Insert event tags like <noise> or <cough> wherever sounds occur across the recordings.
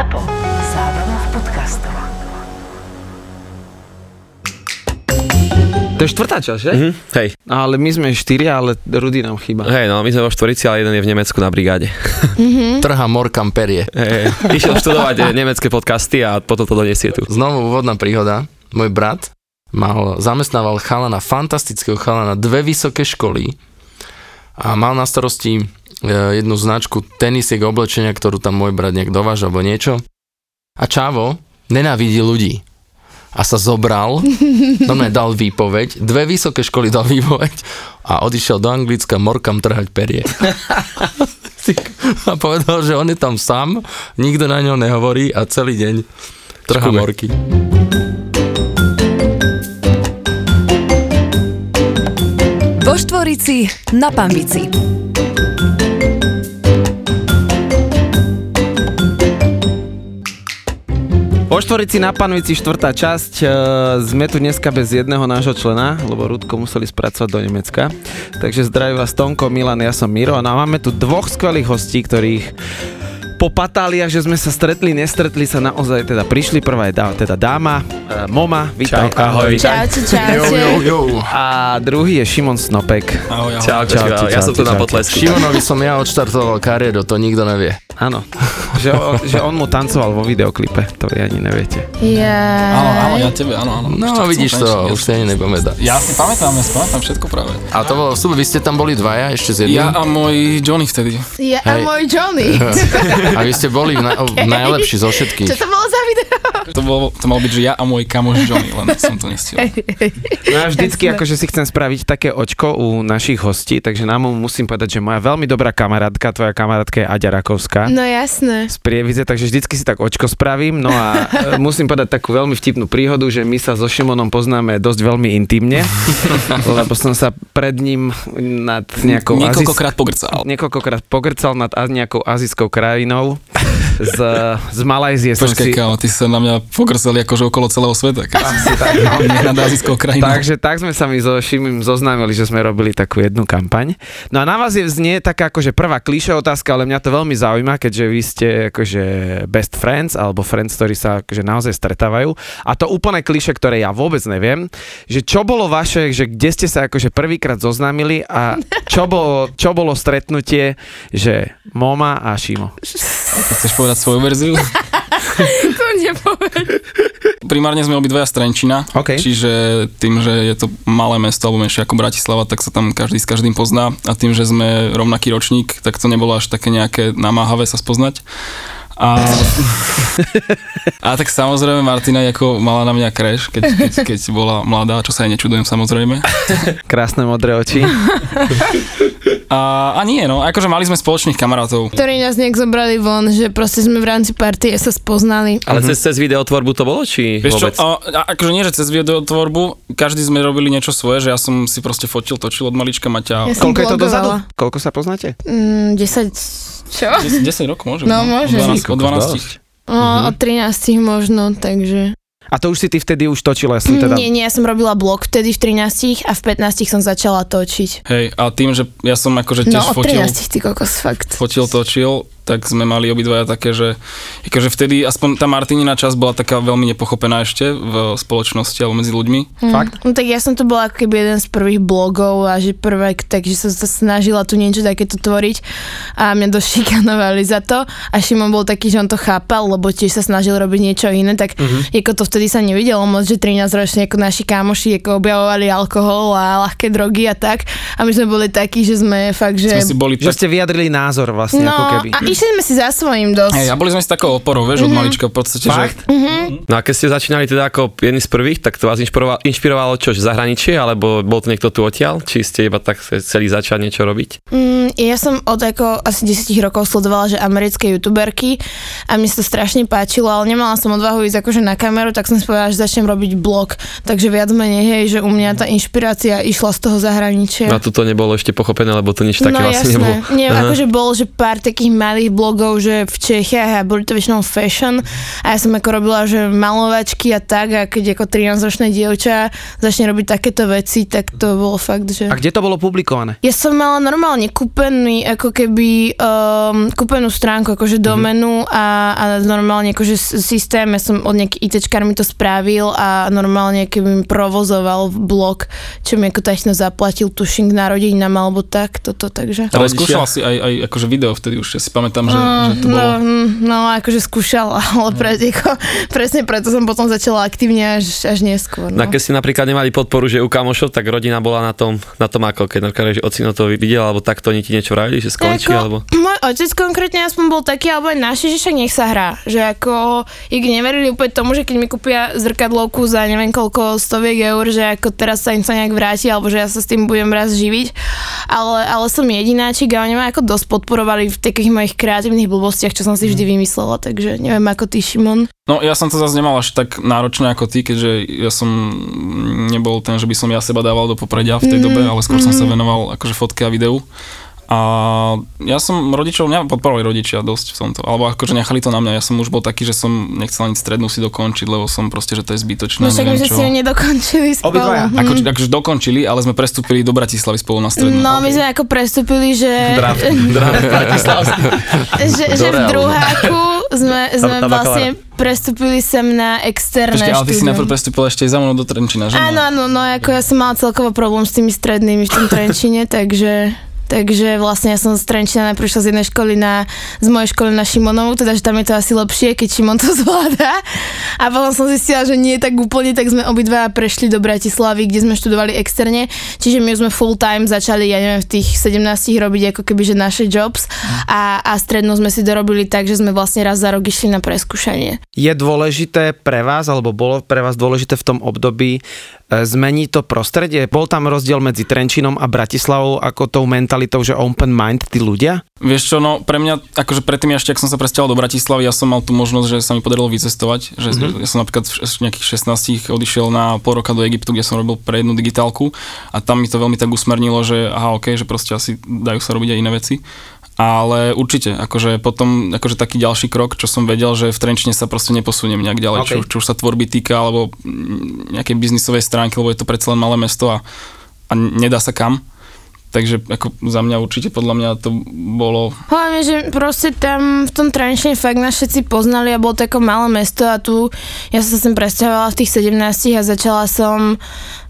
Zapo. Zábrná v podcastov. To je štvrtá časť, že? Mhm, hej, Ale my sme štyria, ale Rudy nám chýba. hej, no my sme vo štvorici, ale jeden je v Nemecku na brigáde. Trha morkam perie. Hej, išiel študovať eh, nemecké podcasty a potom to donesie tu. Znovu úvodná príhoda. Môj brat mal, zamestnával chalana, fantastického chalana, dve vysoké školy a mal na starosti jednu značku tenisiek oblečenia, ktorú tam môj brat nejak dováža alebo niečo. A Čavo nenávidí ľudí. A sa zobral, <laughs> normálne dal výpoveď, dve vysoké školy dal výpoveď a odišiel do Anglicka morkam trhať perie. <laughs> a povedal, že on je tam sám, nikto na ňo nehovorí a celý deň trhá Škube. morky. Vo Štvorici na Pambici. Po štvorici na Panvici štvrtá časť. E, sme tu dneska bez jedného nášho člena, lebo Rudko museli spracovať do Nemecka. Takže zdraví vás Tonko, Milan, ja som Miro. No a máme tu dvoch skvelých hostí, ktorých po patáliach, že sme sa stretli, nestretli sa naozaj, teda prišli. Prvá je dá, teda dáma, e, Moma, vítaj, Čau, ahoj. Čaute, Jo, jo, čaute. jo. A druhý je Šimon Snopek. Ahoj, ahoj. Čau, čau, Čaute, ja som tu čaute, na čaute. potlesku. Šimonovi <laughs> som ja odštartoval kariéru, to nikto nevie. Áno, <laughs> že, o, že on mu tancoval vo videoklipe, to vy ani neviete. Ja. Áno, áno, ja tebe, áno, áno. No, vidíš to, končiť, už si ani nepamätá. Ja si pamätám, ja si pamätám všetko práve. A to bolo super, vy ste tam boli dvaja, ešte s jedným? Ja a môj Johnny vtedy. Ja a môj Johnny. <laughs> A vy ste boli na, v najlepší zo všetkých. Čo to bolo za video? To, bolo, to mal byť, že ja a môj kamoš Johnny, len som to nestihol. No ja vždycky akože si chcem spraviť také očko u našich hostí, takže nám musím povedať, že moja veľmi dobrá kamarátka, tvoja kamarátka je Aďa Rakovská. No jasné. z Prievidze, takže vždycky si tak očko spravím. No a e, musím povedať takú veľmi vtipnú príhodu, že my sa so Šimonom poznáme dosť veľmi intimne, <laughs> lebo som sa pred ním nad nejakou Niekoľkokrát pogrcal. niekoľkokrát pogrcal nad nejakou azijskou krajinou. Z, z Malajzie Počkaj, si... kámo, ty sa na mňa pogrcali akože okolo celého sveta. Keď si tak, <laughs> no, azijskou krajinou. Takže tak sme sa my so Šimim zoznámili, že sme robili takú jednu kampaň. No a na vás je znie taká akože prvá klíše otázka, ale mňa to veľmi zaujíma, keďže vy ste akože best friends, alebo friends, ktorí sa akože naozaj stretávajú. A to úplne klíše, ktoré ja vôbec neviem, že čo bolo vaše, že kde ste sa akože prvýkrát zoznámili a čo bolo, čo bolo stretnutie, že Moma a Šimo. Chceš povedať svoju verziu? <laughs> <laughs> Kľudne povedz. Primárne sme obidvaja z Trenčína, OK. čiže tým, že je to malé mesto alebo menšie ako Bratislava, tak sa tam každý s každým pozná a tým, že sme rovnaký ročník, tak to nebolo až také nejaké namáhavé sa spoznať. A, a tak samozrejme Martina ako mala na mňa crash, keď, keď, keď bola mladá, čo sa aj nečudujem samozrejme. Krásne modré oči. <laughs> A, a nie, no, akože mali sme spoločných kamarátov. Ktorí nás nejak zobrali von, že proste sme v rámci partie sa spoznali. Ale cez, cez videotvorbu to bolo, či Vieš čo, vôbec? a, a, akože nie, že cez videotvorbu, každý sme robili niečo svoje, že ja som si proste fotil, točil od malička Maťa. Ja Koľko je to dozadu? Koľko sa poznáte? Mm, 10... Čo? 10, 10 rokov môže. No, môže. Od 12, od 12. No, od 13 možno, takže... A to už si ty vtedy už točila, ja som teda... Nie, nie, ja som robila blog vtedy v 13 a v 15 som začala točiť. Hej, a tým, že ja som akože tiež No, fotil, 13 ty kokos, fakt. fotil, točil, tak sme mali obidvaja také, že akože vtedy aspoň tá Martinina časť bola taká veľmi nepochopená ešte v spoločnosti alebo medzi ľuďmi. Fakt? No tak ja som to bola ako keby jeden z prvých blogov a že prvé, takže som sa snažila tu niečo takéto tvoriť a mňa dosť šikanovali za to a Šimon bol taký, že on to chápal, lebo tiež sa snažil robiť niečo iné, tak uh-huh. ako to vtedy sa nevidelo moc, že 13 ročne ako naši kamoši ako objavovali alkohol a ľahké drogy a tak a my sme boli takí, že sme fakt, že... Sme si boli Že ste vyjadrili názor vlastne, no ako keby. a išli sme si za svojím dosť. hej, a boli sme si takou oporou, vieš, od malička v podstate, Fakt? že No a keď ste začínali teda ako jedni z prvých, tak to vás inšpirovalo, inšpirovalo čo, že zahraničie, alebo bol to niekto tu odtiaľ? Či ste iba tak chceli začať niečo robiť? Mm, ja som od ako asi 10 rokov sledovala, že americké youtuberky a mne sa to strašne páčilo, ale nemala som odvahu ísť akože na kameru, tak som si povedala, že začnem robiť blog. Takže viac menej, hej, že u mňa tá inšpirácia išla z toho zahraničia. No a tu to nebolo ešte pochopené, lebo to nič také no vlastne jasné. nebolo. Nie, Aha. akože bolo, že pár takých malých tých blogov, že v Čechiach a boli to väčšinou fashion a ja som ako robila, že malovačky a tak a keď ako 13-ročné dievča začne robiť takéto veci, tak to bolo fakt, že... A kde to bolo publikované? Ja som mala normálne kúpený, ako keby um, kúpenú stránku, akože domenu a, a normálne akože systém, ja som od nejaký ITčkár mi to spravil a normálne keby mi provozoval blog, čo mi ako tačno zaplatil, tuším, k narodinám alebo tak, toto, takže... Ale skúšala si aj, aj akože video vtedy už, ja si pamätám, že, že to no, bolo... mm, no, akože skúšala, <laughs> ale pre, ako, presne preto som potom začala aktívne až, až neskôr. No. No. keď ste napríklad nemali podporu, že u kamošov, tak rodina bola na tom, na tom ako, keď napríklad, že ocino to videl, alebo takto oni ti niečo vravili, že skončí, Ako, alebo... Môj otec konkrétne aspoň bol taký, alebo aj naši, že však nech sa hrá. Že ako, ich neverili úplne tomu, že keď mi kúpia zrkadlovku za neviem koľko stoviek eur, že ako teraz sa im sa nejak vráti, alebo že ja sa s tým budem raz živiť. Ale, ale som jedináčik a oni ma ako dosť podporovali v takých mojich kreatívnych blbostiach, čo som si vždy vymyslela, takže neviem ako ty, Šimon. No ja som to zase nemal až tak náročné ako ty, keďže ja som nebol ten, že by som ja seba dával do popredia v tej Mhm, dobe, ale skôr som sa mhm. venoval akože fotke a videu. A ja som rodičov, mňa podporovali rodičia dosť v tomto, alebo akože nechali to na mňa, ja som už bol taký, že som nechcel ani strednú si dokončiť, lebo som proste, že to je zbytočné, No však sme čo. si ju nedokončili spolu. Obidvaja. Hm. Ako, akože dokončili, ale sme prestúpili do Bratislavy spolu na strednú. No, my sme ako prestúpili, že... Draft, draft <laughs> že, že v druháku sme, sme vlastne prestúpili sem na externé Počkej, ale ty si štúdium. najprv prestúpil ešte aj za mnou do Trenčina, že? Áno, áno, no ako ja som mala celkovo problém s tými strednými v tom Trenčine, takže... Takže vlastne ja som z Trenčina najprv išla z jednej školy na, z mojej školy na Šimonovú, teda že tam je to asi lepšie, keď Šimon to <laughs> zvláda. A potom som zistila, že nie tak úplne, tak sme obidva prešli do Bratislavy, kde sme študovali externe. Čiže my sme full time začali, ja neviem, v tých 17 robiť ako keby, že naše jobs a, a strednú sme si dorobili tak, že sme vlastne raz za rok išli na preskúšanie. Je dôležité pre vás, alebo bolo pre vás dôležité v tom období e, zmeniť to prostredie? Bol tam rozdiel medzi Trenčinom a Bratislavou ako tou mentalitou, že open mind tí ľudia? Vieš čo, no pre mňa, akože predtým ešte, ak som sa presťahoval do Bratislavy, ja som mal tú možnosť, že sa mi podarilo vycestovať, že mm-hmm. ja som napríklad v nejakých 16 odišiel na pol roka do Egyptu, kde som robil pre jednu digitálku a tam mi to veľmi tak usmernilo, že aha, ok, že proste asi dajú sa robiť aj iné veci. Ale určite, akože potom, akože taký ďalší krok, čo som vedel, že v Trenčine sa proste neposuniem nejak ďalej, Ok. čo, čo už sa tvorby týka, alebo nejakej biznisovej stránky, lebo je to predsa len malé mesto a, a nedá sa kam. Takže ako za mňa určite podľa mňa to bolo Hlavne, že proste tam v tom Trenčine fakt nás všetci poznali a bolo to ako malé mesto a tu ja som sa sem presťahovala v tých 17 a začala som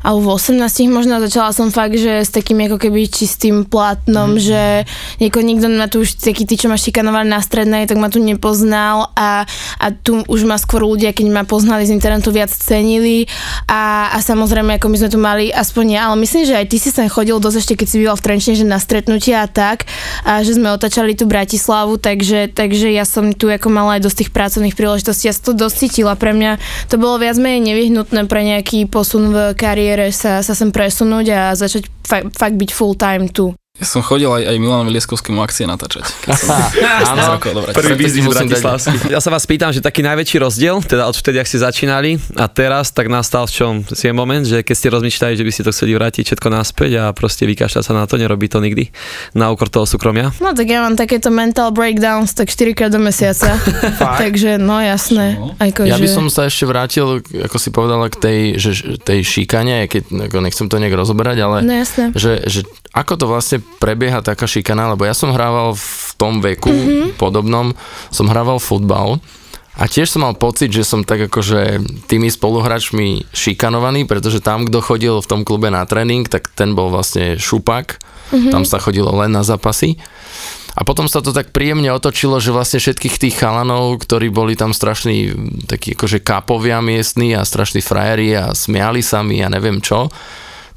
alebo v 18 možno začala som fakt, že s takým ako keby čistým plátnom, mm. že nieko, nikto ma tu už, takí tí, čo ma šikanovali na strednej, tak ma tu nepoznal a, a tu už ma skôr ľudia, keď ma poznali z internetu, viac cenili a, a samozrejme, ako my sme tu mali aspoň ja, ale myslím, že aj ty si sem chodil dosť ešte, keď si býval v Trenčine, že na stretnutia a tak, a že sme otačali tu Bratislavu, takže, takže ja som tu ako mala aj dosť tých pracovných príležitostí, ja som to dosť cítila, pre mňa to bolo viac menej nevyhnutné pre nejaký posun v kariére sa, sa sem presunúť a začať fa- fakt byť full time tu. Ja som chodil aj, aj Milanovi Lieskovskému akcie natáčať. <laughs> Áno. Prvý biznis bratislavský. Ja sa vás pýtam, že taký najväčší rozdiel, teda od vtedy, ak ste začínali a teraz, tak nastal v čom je moment, že keď ste rozmýšľali, že by ste to chceli vrátiť všetko naspäť a proste vykašľať sa na to, nerobí to nikdy na úkor toho súkromia. No tak ja mám takéto mental breakdowns tak 4 krát do mesiaca. <laughs> Takže no jasné. Ako, Ja by že... som sa ešte vrátil, ako si povedala, k tej, že, tej šikane, keď ako nechcem to nejak rozoberať, ale No jasné. že, že ako to vlastne prebieha taká šikana, lebo ja som hrával v tom veku mm-hmm. podobnom, som hrával futbal a tiež som mal pocit, že som tak akože tými spoluhráčmi šikanovaný, pretože tam, kto chodil v tom klube na tréning, tak ten bol vlastne šupak, mm-hmm. tam sa chodilo len na zápasy. A potom sa to tak príjemne otočilo, že vlastne všetkých tých chalanov, ktorí boli tam strašní takí akože kápovia miestni a strašní frajeri a smiali sa mi a neviem čo,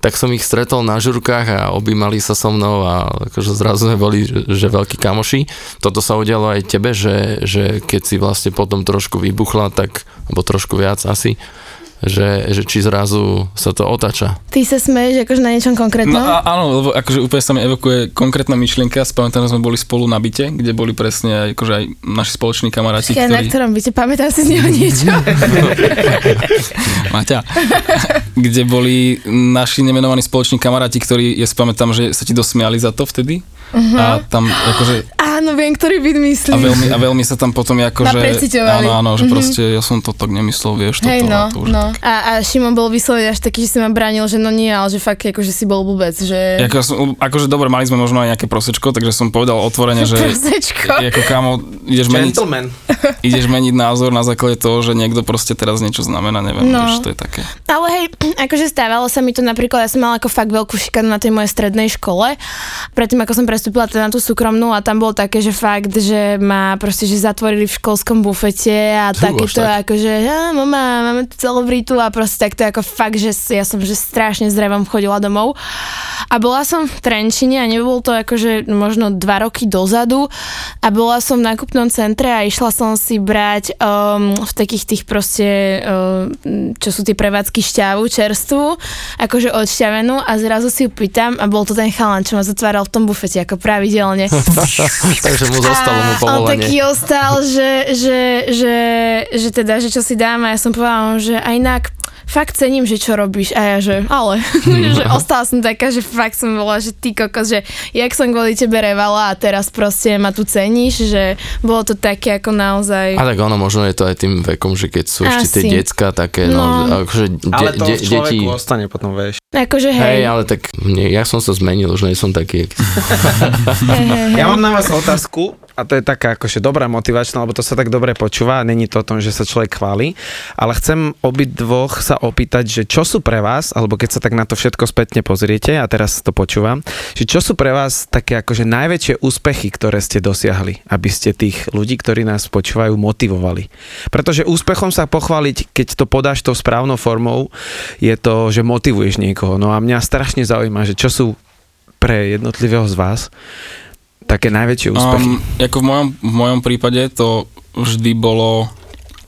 tak som ich stretol na žurkách a objímali sa so mnou a akože zrazu sme boli, že, že veľkí kamoši. Toto sa udialo aj tebe, že, že keď si vlastne potom trošku vybuchla, tak, alebo trošku viac asi, že, že či zrazu sa to otača. Ty sa smeješ akože na niečom No konkrétnom? a, áno, lebo akože úplne sa mi evokuje konkrétna myšlienka. Spamätám, že sme boli spolu na byte, kde boli presne aj, akože aj naši spoloční kamaráti, Ja, na ktorí... ktorom byte, pamätám si z neho niečo. <laughs> Maťa. kde boli naši nemenovaní spoloční kamaráti, ktorí, ja si pamätám, že sa ti dosmiali za to vtedy. Mhm. A tam akože... Áno, áno, viem, ktorý byt myslíš. A veľmi, a veľmi sa tam potom ako, že... Áno, áno, že Mhm. proste ja som to tak nemyslel, vieš, toto Hej, no, a to už no. také. A, a Šimon bol vyslovene až taký, že si ma bránil, že no nie, ale že fakt akože si bol vôbec, že... Ako, som, akože dobre, mali sme možno aj nejaké prosečko, takže som povedal otvorene, že Prosečko. ako kámo, ideš meniť, Gentleman. <laughs> ideš meniť názor na základe toho, že niekto proste teraz niečo znamená, neviem, No. vieš, to je také. Ale hej, akože stávalo sa mi to napríklad, ja som mala ako fakt veľkú šikanu na tej mojej strednej škole, predtým ako som prestúpila teda na tú súkromnú a tam bolo také, že fakt, že ma proste, že zatvorili v školskom bufete a Fú, takéto tak. akože, ja, mama, máme tu celebritu a proste takto ako fakt, že ja som že strašne s drevom chodila domov. A bola som v Trenčine a nebol to akože možno dva roky dozadu a bola som v nákupnom centre a išla som si brať um, v takých tých proste, um, čo sú tie prevádzky šťavu čerstvú, akože odšťavenú a zrazu si ju pýtam a bol to ten chalan, čo ma zatváral v tom bufete ako pravidelne. <laughs> <laughs> Takže mu zostalo mu A on povolenie. taký ostal, že, že, že, že teda, že čo si dám a ja som povedala, že aj inak fakt cením, že čo robíš a ja, že ale, <laughs> že ostala som taká, že fakt som bola, že ty kokos, že jak som kvôli tebe revala a teraz proste ma tu ceníš, že bolo to také ako naozaj... A tak ono, možno je to aj tým vekom, že keď sú ešte tie Asi. decka také, no, No. akože de, Ale to de, v deti... ostane potom, vieš. Akože Hej, hej, ale tak nie, ja som sa zmenil, už nie som taký, jak... <laughs> hej, hej, hej. Ja mám na vás otázku a to je taká akože dobrá motivačná, lebo to sa tak dobre počúva a není to o tom, že sa človek chváli, ale chcem obidvoch sa opýtať, že čo sú pre vás, alebo keď sa tak na to všetko spätne pozriete a teraz to počúvam, že čo sú pre vás také akože najväčšie úspechy, ktoré ste dosiahli, aby ste tých ľudí, ktorí nás počúvajú, motivovali. Pretože úspechom sa pochváliť, keď to podáš tou správnou formou, je to, že motivuješ niekoho. No a mňa strašne zaujíma, že čo sú pre jednotlivého z vás také najväčšie úspechy. Um, ako v mojom, v mojom prípade to vždy bolo,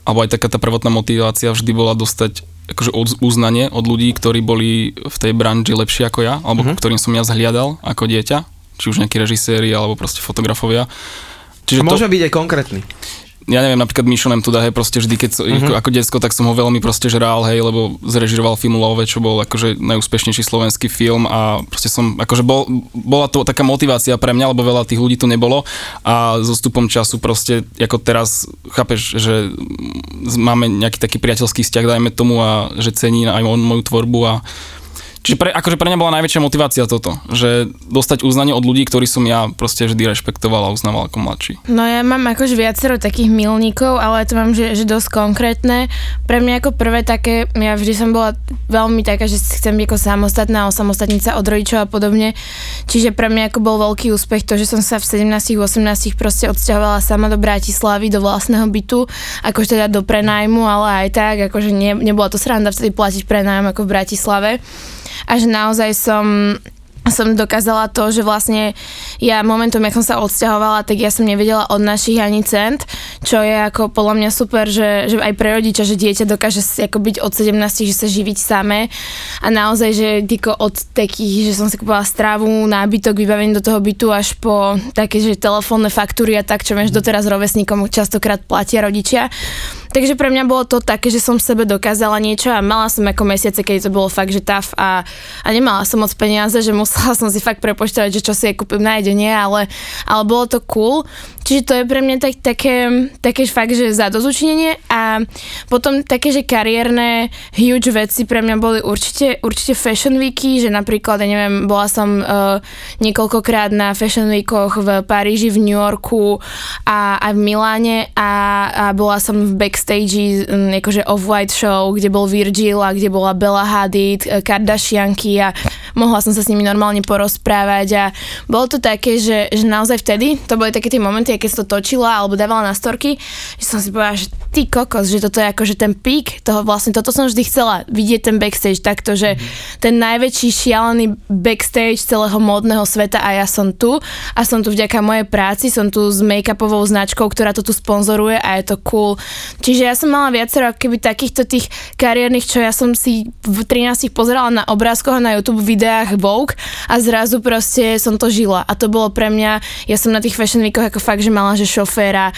alebo aj taká tá prvotná motivácia vždy bola dostať akože od- uznanie od ľudí, ktorí boli v tej branži lepšie ako ja, alebo uh-huh. ktorým som ja zhliadal ako dieťa, či už nejakí režiséri, alebo proste fotografovia. A Čiže to, byť aj konkrétny. Ja neviem, napríklad Mission M. Tuda, hej, proste vždy, keď uh-huh. ako, ako decko, tak som ho veľmi proste žrál, hej, lebo zrežiroval film Love, čo bol akože najúspešnejší slovenský film a proste som, akože bol, bola to taká motivácia pre mňa, lebo veľa tých ľudí tu nebolo a so stupom času proste, ako teraz, chápeš, že máme nejaký taký priateľský vzťah, dajme tomu a že cení aj on moju tvorbu a Čiže pre, akože pre mňa bola najväčšia motivácia toto, že dostať uznanie od ľudí, ktorí som ja proste vždy rešpektoval a uznával ako mladší. No ja mám akože viacero takých milníkov, ale to mám, že, že dosť konkrétne. Pre mňa ako prvé také, ja vždy som bola veľmi taká, že chcem byť ako samostatná, osamostatniť sa od rodičov a podobne. Čiže pre mňa ako bol veľký úspech to, že som sa v 17-18 proste odsťahovala sama do Bratislavy, do vlastného bytu, akože teda do prenajmu, ale aj tak, akože ne, nebola to sranda vtedy platiť prenájom ako v Bratislave. A že naozaj som som dokázala to, že vlastne ja momentom, jak som sa odsťahovala, tak ja som nevedela od našich ani cent, čo je ako podľa mňa super, že, že aj pre rodiča, že dieťa dokáže ako byť od 17, že sa živiť samé a naozaj, že od takých, že som si kúpila stravu, nábytok, vybavenie do toho bytu až po také, že telefónne faktúry a tak, čo vieš, doteraz rovesníkom častokrát platia rodičia. Takže pre mňa bolo to také, že som v sebe dokázala niečo a mala som ako mesiace, keď to bolo fakt, že tough a, a nemala som moc peniaze, že musela <laughs> som si fakt prepočítať, že čo si aj kúpim na jedenie, ale, ale bolo to cool. Čiže to je pre mňa tak, také, také fakt, že zadozučinenie a potom také, že kariérne huge veci pre mňa boli určite, určite fashion weeky, že napríklad, ja neviem, bola som uh, niekoľkokrát na fashion weekoch v Paríži, v New Yorku a, a v Miláne a, a bola som v backstage um, akože off-white show, kde bol Virgil a kde bola Bella Hadid, eh, Kardashianky a mohla som sa s nimi normálne porozprávať a bolo to také, že, že naozaj vtedy, to boli také tie momenty, keď som to točila alebo dávala na storky, že som si povedala, že ty kokos, že toto je akože ten pík toho vlastne, toto som vždy chcela vidieť ten backstage takto, že ten najväčší šialený backstage celého módneho sveta a ja som tu. A som tu vďaka mojej práci, som tu s make-upovou značkou, ktorá to tu sponzoruje a je to cool. Čiže ja som mala viacero keby takýchto tých kariérnych, čo ja som si v 13 pozerala na obrázkoch a na YouTube videách Vogue a zrazu proste som to žila. A to bolo pre mňa, ja som na tých fashion weekoch ako fakt, že mala, že šoféra, e,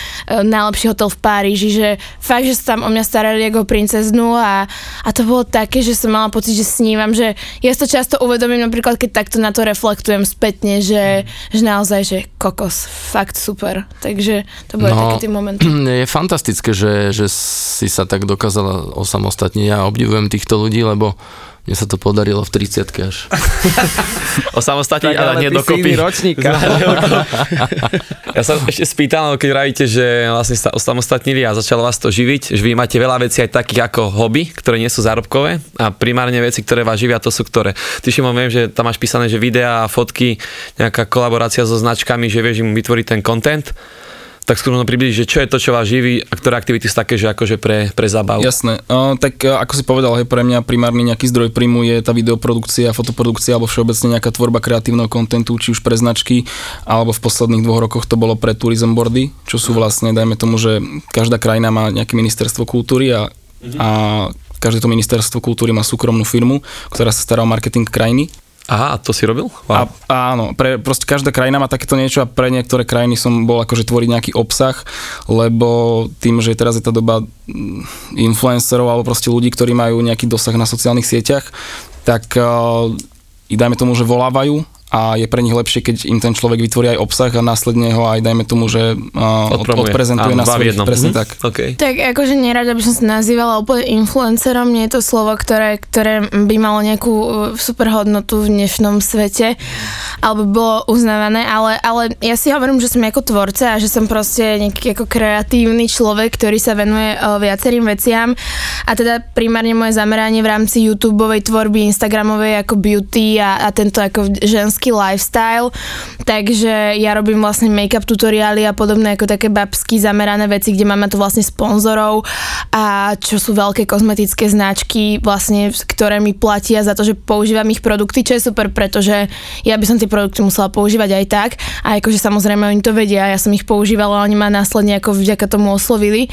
najlepší hotel v Paríži, že fakt, že sa tam o mňa starali ako princeznu a, a to bolo také, že som mala pocit, že snívam, že ja to často uvedomím napríklad, keď takto na to reflektujem spätne, že, že naozaj, že kokos, fakt super. Takže to boli No, také tie momenty. <clears throat> Je fantastické, že, že si sa tak dokázala osamostatniť. Ja obdivujem týchto ľudí, lebo mne sa to podarilo v 30 až. <laughs> Osamostatniť, ale, nie ty si dokopy. iný ročník, <laughs> kámo. Ja sa ešte spýtam, keď vravíte, že vlastne sa osamostatnili a začalo vás to živiť, že vy máte veľa vecí aj takých ako hobby, ktoré nie sú zárobkové a primárne veci, ktoré vás živia, to sú ktoré. Ty Šimon, viem, že tam máš písané, že videá fotky, nejaká kolaborácia so značkami, že vieš im vytvoriť ten content. Tak no približiť, že čo je to, čo vás živí a ktoré aktivity sú také, že akože pre, pre zábavu. Jasné. Uh, tak uh, ako si povedal, hej, pre mňa primárny nejaký zdroj príjmu je tá videoprodukcia, fotoprodukcia alebo všeobecne nejaká tvorba kreatívneho kontentu, či už pre značky, alebo v posledných dvoch rokoch to bolo pre tourism boardy, čo sú vlastne, dajme tomu, že každá krajina má nejaké ministerstvo kultúry a, a každé to ministerstvo kultúry má súkromnú firmu, ktorá sa stará o marketing krajiny. Aha, to si robil? A, a áno, pre, proste každá krajina má takéto niečo a pre niektoré krajiny som bol akože tvoriť nejaký obsah, lebo tým, že teraz je tá doba mm, influencerov alebo proste ľudí, ktorí majú nejaký dosah na sociálnych sieťach, tak uh, i dajme tomu, že volávajú a je pre nich lepšie, keď im ten človek vytvorí aj obsah a následne ho aj dajme tomu, že uh, od, odprezentuje Áno, na svojich, presne Mhm. tak. OK. Tak akože nerada by som sa nazývala úplne influencerom, nie je to slovo, ktoré, ktoré by malo nejakú uh, super hodnotu v dnešnom svete, alebo bolo uznávané, ale, ale ja si hovorím, že som ako tvorca a že som proste nejaký ako kreatívny človek, ktorý sa venuje uh, viacerým veciam a teda primárne moje zameranie v rámci YouTubeovej tvorby, Instagramovej ako beauty a, a tento ako ženský lifestyle, takže ja robím vlastne make-up tutoriály a podobné ako také babsky zamerané veci, kde máme tu vlastne sponzorov a čo sú veľké kozmetické značky, vlastne, ktoré mi platia za to, že používam ich produkty, čo je super, pretože ja by som tie produkty musela používať aj tak a akože samozrejme oni to vedia, ja som ich používala a oni ma následne ako vďaka tomu oslovili.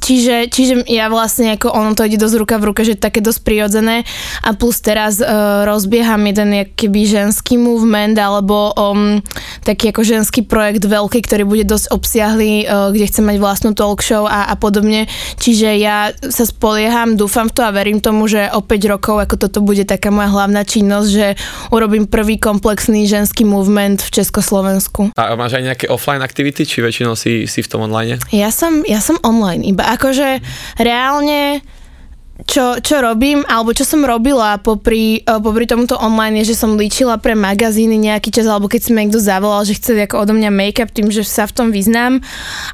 Čiže, čiže ja vlastne ako ono to ide dosť ruka v ruke, že také dosť prirodzené a plus teraz uh, rozbieham jeden keby ženský movement alebo um, taký ako ženský projekt veľký, ktorý bude dosť obsiahly, uh, kde chcem mať vlastnú talk show a, a podobne. Čiže ja sa spolieham, dúfam v to a verím tomu, že o 5 rokov ako toto bude taká moja hlavná činnosť, že urobím prvý komplexný ženský movement v Československu. A máš aj nejaké offline aktivity, či väčšinou si, si v tom online? Ja som, ja som online, iba akože reálne čo, čo robím, alebo čo som robila popri, eh, popri tomuto online je, že som líčila pre magazíny nejaký čas, alebo keď si ma niekto zavolal, že chce ako odo mňa make-up tým, že sa v tom vyznám,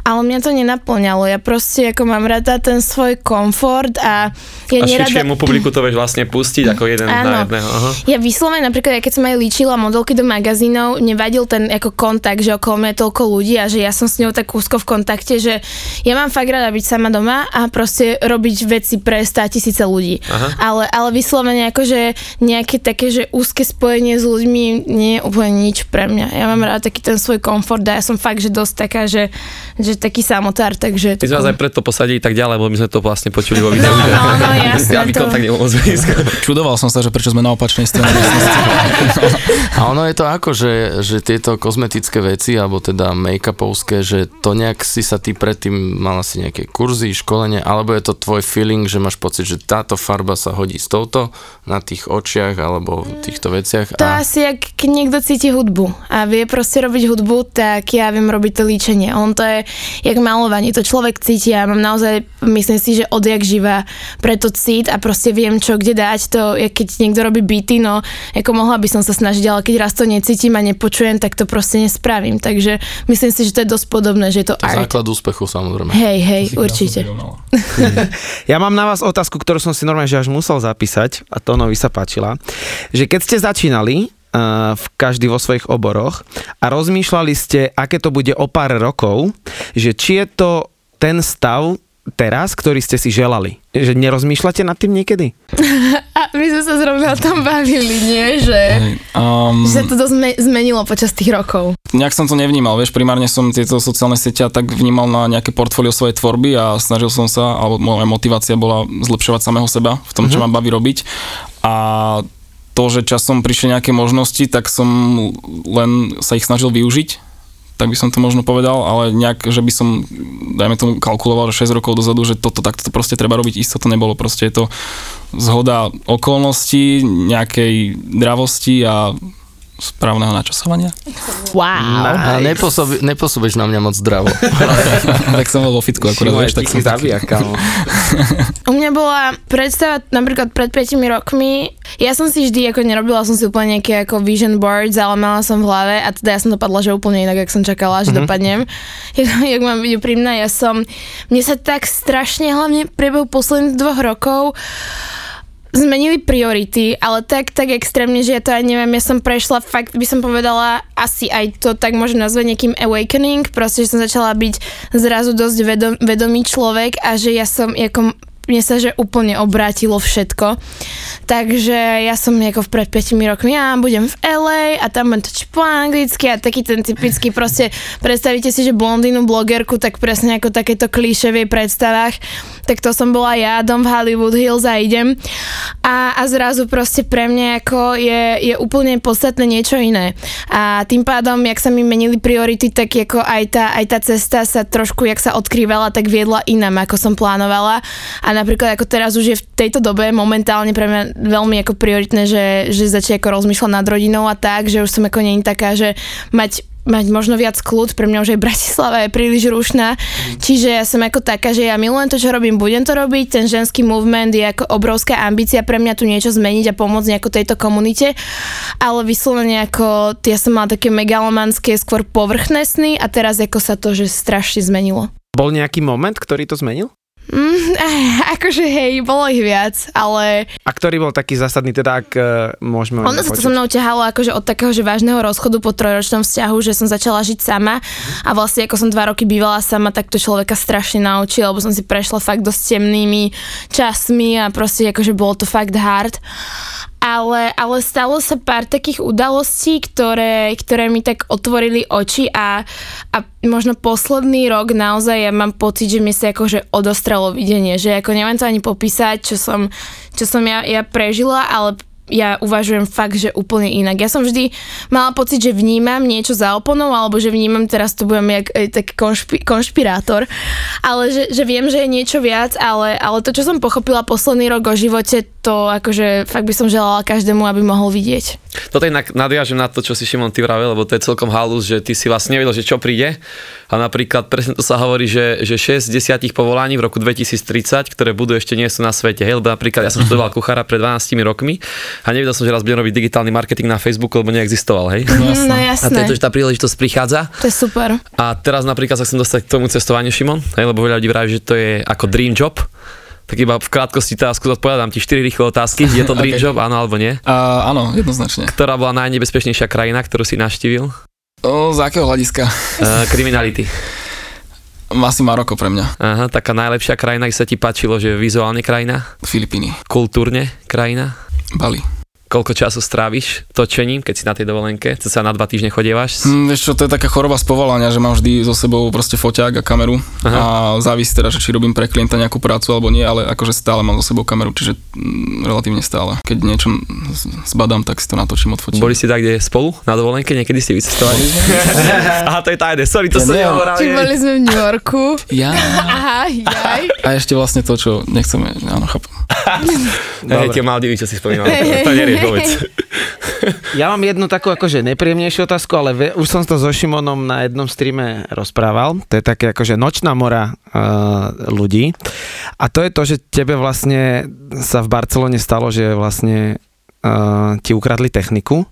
ale mňa to nenaplňalo. Ja proste ako mám rada ten svoj komfort a ja a nerada... širšiemu publiku to vieš vlastne pustiť ako jeden na Áno. jedného. Aha. Ja vyslovene napríklad, ja keď som aj líčila modelky do magazínov, nevadil ten ako kontakt, že okolo mňa je toľko ľudí a že ja som s ňou tak úzko v kontakte, že ja mám fakt rada byť sama doma a proste robiť veci pre 100 tisíce ľudí. Aha. Ale, ale vyslovene akože nejaké také, že úzke spojenie s ľuďmi nie je úplne nič pre mňa. Ja mám rada taký ten svoj komfort a ja som fakt, že dosť taká, že, že taký samotár, takže... My sme vás aj preto posadili tak ďalej, lebo my sme to vlastne počuli vo videu. No, no, no, <laughs> jasné, Aby to-. <laughs> Čudoval som sa, že prečo sme na opačnej strane. A ono je to ako, že, že tieto kozmetické veci, alebo teda make-upovské, že to nejak si sa ty predtým mala si nejaké kurzy, školenie, alebo je to tvoj feeling, že máš pocit, že táto farba sa hodí s touto na tých očiach alebo v týchto veciach. To asi, ak niekto cíti hudbu a vie proste robiť hudbu, tak ja viem robiť to líčenie. On to je jak malovanie, to človek cíti a ja mám naozaj, myslím si, že odjak živa preto cít a proste viem, čo kde dať. To keď niekto robí beaty, no ako mohla by som sa snažiť, ale keď raz to necítim a nepočujem, tak to proste nespravím. Takže myslím si, že to je dosť podobné, že je to To art. základ úspechu samozrejme. Hej, hej, určite. <laughs> Ja mám na vás otázku, ktorú som si normálne že až musel zapísať a to novi sa páčila, že keď ste začínali uh, v každý vo svojich oboroch a rozmýšľali ste, aké to bude o pár rokov, že či je to ten stav teraz, ktorý ste si želali. Že nerozmýšľate nad tým niekedy? <laughs> A my sme sa zrovna o tom bavili, nie? Že, Um, že sa to dosť zme- zmenilo počas tých rokov. nejak som to nevnímal, vieš, primárne som tieto sociálne siete tak vnímal na nejaké portfólio svojej tvorby a snažil som sa, alebo moja motivácia bola zlepšovať samého seba v tom, čo ma baví robiť. A to, že časom prišli nejaké možnosti, tak som len sa ich snažil využiť. Tak by som to možno povedal, ale nejak, že by som, dajme tomu, kalkuloval, že 6 rokov dozadu, že toto takto to proste treba robiť, isto to nebolo, proste je to zhoda okolností, nejakej dravosti a správneho načasovania. Wow. A nepôsobi, nepôsobíš na mňa moc zdravo. <laughs> tak som bol vo fitku akurát, vieš, tak som kámo. <laughs> U mňa bola predstava napríklad pred 5 rokmi, ja som si vždy ako nerobila som si úplne nejaké ako vision boards, ale mala som v hlave a teda ja som dopadla, že úplne inak, ako som čakala, že mm-hmm. dopadnem. <laughs> Jak, jak mám byť úprimná, ja som, mne sa tak strašne, hlavne priebehu posledných dvoch rokov, zmenili priority, ale tak, tak extrémne, že ja to aj neviem, ja som prešla fakt, by som povedala, asi aj to tak môžem nazvať nejakým awakening, proste, že som začala byť zrazu dosť vedom, vedomý človek a že ja som ako mne sa že úplne obrátilo všetko. Takže ja som ako pred 5 rokmi, ja budem v LA a tam budem točiť po anglicky a taký ten typický proste, predstavíte si, že blondínu blogerku, tak presne ako takéto klíše v jej predstavách, tak to som bola ja, dom v Hollywood Hills a idem. A, a zrazu proste pre mňa ako je, je úplne podstatné niečo iné. A tým pádom, jak sa mi menili priority, tak ako aj tá, aj tá cesta sa trošku, jak sa odkrývala, tak viedla inám, ako som plánovala. A napríklad ako teraz už je v tejto dobe momentálne pre mňa veľmi ako prioritné, že, že začne ako rozmýšľať nad rodinou a tak, že už som ako nie taká, že mať mať možno viac kľud, pre mňa už aj Bratislava je príliš rušná, čiže ja som ako taká, že ja milujem to, čo robím, budem to robiť, ten ženský movement je ako obrovská ambícia pre mňa tu niečo zmeniť a pomôcť nejako tejto komunite, ale vyslovene ako, ja som mala také megalomanské, skôr povrchné sny a teraz ako sa to, že strašne zmenilo. Bol nejaký moment, ktorý to zmenil? Mm, eh, akože hej, bolo ich viac, ale A ktorý bol taký zásadný, teda ak uh, môžeme... ono sa to so mnou ťahalo akože od takého že vážneho rozchodu po trojročnom vzťahu, že som začala žiť sama. A vlastne ako som dva roky bývala sama, tak to človeka strašne naučil, lebo som si prešla fakt dosť temnými časmi a proste akože bolo to fakt hard ale, ale stalo sa pár takých udalostí, ktoré, ktoré mi tak otvorili oči a, a možno posledný rok naozaj ja mám pocit, že mi sa akože odostrelo videnie, že ako neviem to ani popísať, čo som, čo som ja, ja prežila, ale ja uvažujem fakt, že úplne inak. Ja som vždy mala pocit, že vnímam niečo za oponou, alebo že vnímam, teraz to budem jak e, taký konšpi, konšpirátor, ale že, že viem, že je niečo viac, ale, ale to, čo som pochopila posledný rok o živote, to akože fakt by som želala každému, aby mohol vidieť. Toto inak nadviažem na to, čo si Šimon ty vravel, lebo to je celkom halus, že ty si vlastne nevedel, že čo príde. A napríklad presne to sa hovorí, že, že 6 z 10 povolaní v roku 2030, ktoré budú ešte nie sú na svete. Hej, lebo napríklad ja som študoval kuchára pred 12 rokmi a nevedel som, že raz budem robiť digitálny marketing na Facebooku, lebo neexistoval. Hej. No A jasné, tento, že tá príležitosť prichádza. to je super. A teraz napríklad sa chcem dostať k tomu cestovaniu, Šimon, hej, lebo veľa ľudí vraví, že to je ako dream job. Tak iba v krátkosti teraz odpovedám ti 4 rýchle otázky. Je to <laughs> dream Okay. job, áno alebo nie? A, áno, jednoznačne. Ktorá bola najnebezpečnejšia krajina, ktorú si navštívil? O, z akého hľadiska? Uh, kriminality. Asi Maroko pre mňa. Aha, taká najlepšia krajina, kde sa ti páčilo, že vizuálne krajina, Filipíny. kultúrne krajina. Bali. Koľko času stráviš točením, keď si na tej dovolenke? Co sa na dva týždne chodievaš? Hm, vieš čo, to je taká choroba z povolania, že mám vždy so sebou proste foťák a kameru Aha. a závisí teda, že či robím pre klienta nejakú prácu alebo nie, ale akože stále mám so sebou kameru, čiže mm, relatívne stále. Keď niečo zbadám, tak si to natočím, odfotím. Boli ste tak, kde spolu na dovolenke? Niekedy ste vycestovali? <laughs> Aha, to je tajné. Sorry, to Ja som nehovoril. Či boli sme v New Yorku. Ja. <laughs> Aha, jaj. A ešte vlastne to, čo nechceme, áno, chápem. <laughs> Hej, tie Maldivy, čo si spomínal. To nerieš vôbec. <laughs> Ja mám jednu takú akože nepríjemnejšiu otázku, ale ve, už som to so Šimonom na jednom streame rozprával. To je také akože nočná mora uh, ľudí. A to je to, že tebe vlastne sa v Barcelone stalo, že vlastne uh, ti ukradli techniku.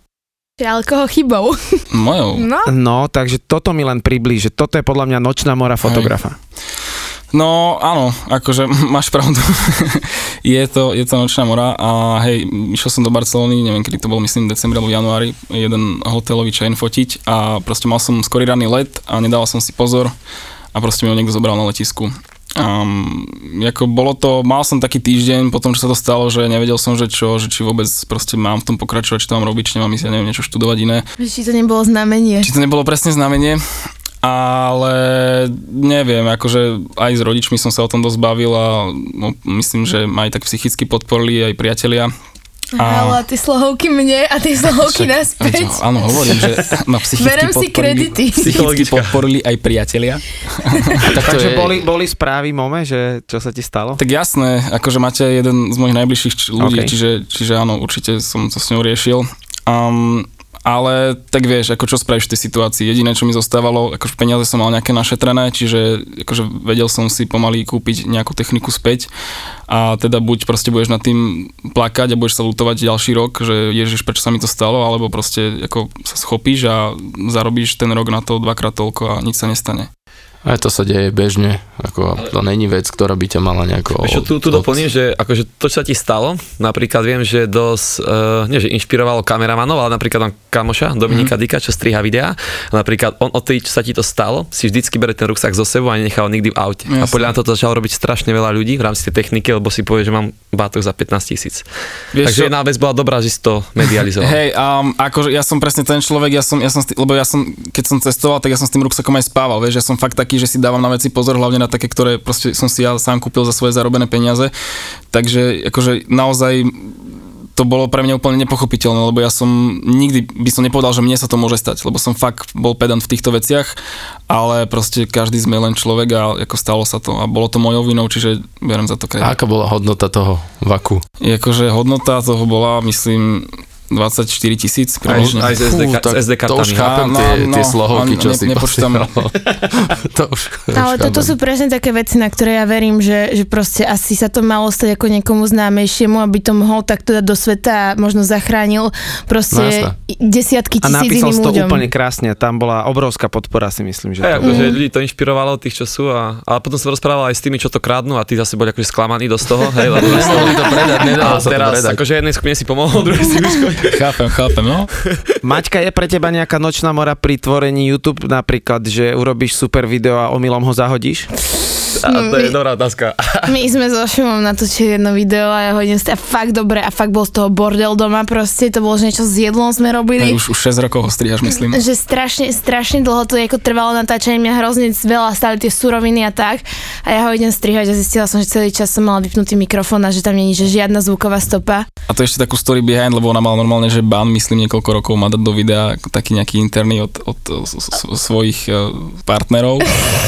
Ale koho chybou? Mojou. No. No, takže toto mi len priblíži, toto je podľa mňa nočná mora fotografa. No áno, akože <laughs> máš pravdu. <laughs> je, to, je to nočná mora a hej, išiel som do Barcelony, neviem kedy to bol, myslím decembri alebo januári, jeden hotelový chain fotiť a proste mal som skorý ranný let a nedával som si pozor a proste mi ho niekto zobral na letisku. Um, ako bolo to, mal som taký týždeň potom, čo sa to stalo, že nevedel som, že čo, že či vôbec proste mám v tom pokračovať, to mám robiť, či nemám ísť, ja neviem, niečo študovať iné. Či to nebolo znamenie. Či to nebolo presne znamenie, ale neviem, akože aj s rodičmi som sa o tom dosť bavil a no, myslím, že ma aj tak psychicky podporili aj priatelia. Ale ty slohovky mne a ty slohovky naspäť. Veď, áno, hovorím, že ma psychicky Berem si kredity. psychicky podporili aj priatelia. <laughs> Tak Takže je, boli, boli správy mome, že čo sa ti stalo? Tak jasné, akože máte jeden z mojich najbližších č- ľudí, OK. čiže, čiže áno, určite som to s ňou riešil. Um, ale tak vieš, ako čo spravíš v tej situácii. Jediné, čo mi zostávalo, akože peniaze som mal nejaké našetrené, čiže akože vedel som si pomaly kúpiť nejakú techniku späť a teda buď proste budeš nad tým plakať a budeš sa lutovať ďalší rok, že ježiš, prečo sa mi to stalo, alebo proste ako sa schopíš a zarobíš ten rok na to dvakrát toľko a nič sa nestane. Aj to sa deje bežne, ako to není vec, ktorá by ťa mala nejako... Ešte tu, tu od- doplním, že akože to, čo sa ti stalo, napríklad viem, že dosť, uh, nie že inšpirovalo kameramanov, ale napríklad mám kamoša, Dominika mm-hmm. Dika, čo striha videá, a napríklad on od tej, čo sa ti to stalo, si vždycky bere ten ruksak zo sebou a nenechal nikdy v aute. A Jasné. podľa mňa to začalo robiť strašne veľa ľudí v rámci tej techniky, lebo si povie, že mám bátok za 15 tisíc. Takže čo? jedna vec bola dobrá, že si to medializoval. <laughs> Hej, um, akože ja som presne ten človek, ja som, ja som, lebo ja som, keď som cestoval, tak ja som s tým ruksakom aj spával, vieš, ja som fakt taký, že si dávam na veci pozor, hlavne na také, ktoré proste som si ja sám kúpil za svoje zarobené peniaze, takže akože naozaj to bolo pre mňa úplne nepochopiteľné, lebo ja som nikdy by som nepovedal, že mne sa to môže stať, lebo som fakt bol pedant v týchto veciach, ale proste každý sme len človek a ako stalo sa to a bolo to mojou vinou, čiže berem za to A kredit. aká bola hodnota toho vaku? Akože hodnota toho bola, myslím, 24 tisíc Aj, približne. aj s SD, Fú, tak s SD <laughs> to už kartami. chápem No, tie, no, tie slohovky, no, čo ne- si nepočítam. to už, Ale už toto sú presne také veci, na ktoré ja verím, že, že proste asi sa to malo stať ako niekomu známejšiemu, aby to mohol takto dať do sveta a možno zachránil No proste jasné. desiatky A tisíc napísal iným si to ľuďom. úplne krásne, tam bola obrovská podpora si myslím, že Hej, to... akože ľudí to inšpirovalo, tých, čo sú, a, ale potom som rozprával aj s tými, čo to kradnú a tí zase boli akože sklamaní dosť toho, hej, lebo <laughs> to predať, nedalo a sa to predať. akože jednej skupine si pomohol, druhej si vyškodil. Chápem, chápem, no. Maťka, je pre teba nejaká nočná mora pri tvorení YouTube napríklad, že urobíš super video a omylom ho zahodíš? A to je dobrá otázka. <laughs> My sme so Šimom natočili jedno video a ja ho idem a fakt dobre a fakt bol z toho bordel doma proste, to bolo, že niečo s jedlom sme robili. Už, už 6 rokov ho strihaš, myslím. že strašne, strašne dlho to ako trvalo natáčanie, mňa hrozne veľa stali tie suroviny a tak a ja ho idem strihať a zistila som, že celý čas som mala vypnutý mikrofón a že tam není že žiadna zvuková stopa. A to ešte takú story behind, lebo ona mala normálne, že ban, myslím, niekoľko rokov má dať do videa taký nejaký interný od, od, svojich eh, partnerov.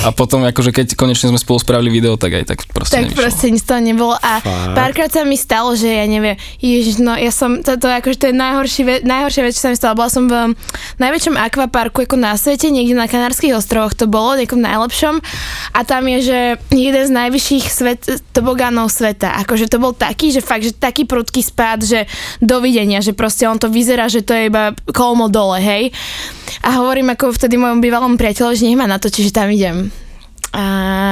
A potom, akože keď konečne sme spolu spravili video, tak aj tak proste Tak nevyšlo. proste nič toho nebolo. A párkrát sa mi stalo, že ja neviem, ježiš, no ja som, to, to, akože to je najhorší, ve, najhoršia vec, čo sa mi stalo, bola som v najväčšom akvaparku ako na svete, niekde na Kanárskych ostrovoch. To bolo, nejakom najlepšom. A tam je, že jeden z najvyšších svet, tobogánov sveta, akože to bol taký, že fakt, že taký prudký spád, že dovidenia, že proste on to vyzerá, že to je iba kolmo dole, hej. A hovorím ako vtedy mojom bývalom priateľovi, že nech ma natočí, že tam idem a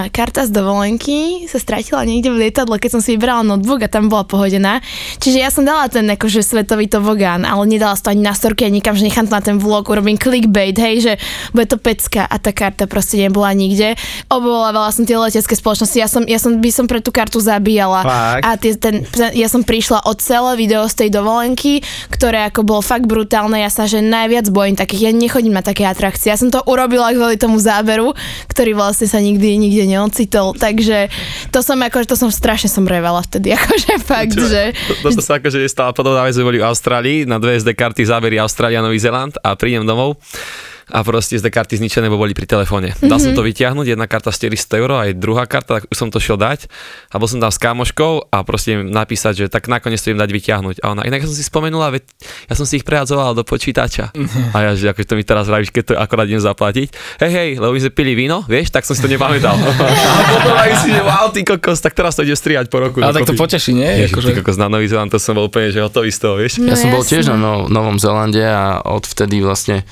karta z dovolenky sa stratila niekde v lietadle, keď som si vybrala notebook a tam bola pohodená. Čiže ja som dala ten akože svetový tobogán, ale nedala to ani na storky, ani nikam, že nechám to na ten vlog, urobím clickbait, hej, že bude to pecka a tá karta proste nebola nikde. Obvolával som tie letecké spoločnosti, ja som, ja som by som pre tú kartu zabíjala. Fakt? A tie, ten, ja som prišla od celé video z tej dovolenky, ktoré ako bolo fakt brutálne, ja sa že najviac bojím takých, ja nechodím na také atrakcie, ja som to urobila kvôli tomu záberu, ktorý vlastne sa nikdy nikde neocitol, takže to som ako, to som strašne som revala vtedy, <laughs> akože fakt, že Toto sa akože stala podobná vec, sme boli v Austrálii, na dve SD karty zábery Austrália, Nový Zeland a prídem domov a proste SD karty zničené, bo boli pri telefóne. Dal som to vyťahnuť, jedna karta 400 eur, aj druhá karta, tak už som to šiel dať a bol som tam s kamoškou a proste im napísať, že tak nakoniec to im dať vyťahnuť. A ona, inak som si spomenula, veď ja som si ich prehadzoval do počítača. A ja, že akože to mi teraz vravíš, keď to akorát idem zaplatiť. Hej, hej, lebo my sme pili víno, vieš, tak som si to nepamätal. <laughs> a potom aj si, že wow, ty kokos, tak teraz to ide strihať po roku. Ale tak to poteší, nie? Ježiš, Akože, ty kokos na Nový Zeland, to som bol úplne, že hotový z toho, vieš. No Ja som bol tiež na no, Novom Zelande a odvtedy vlastne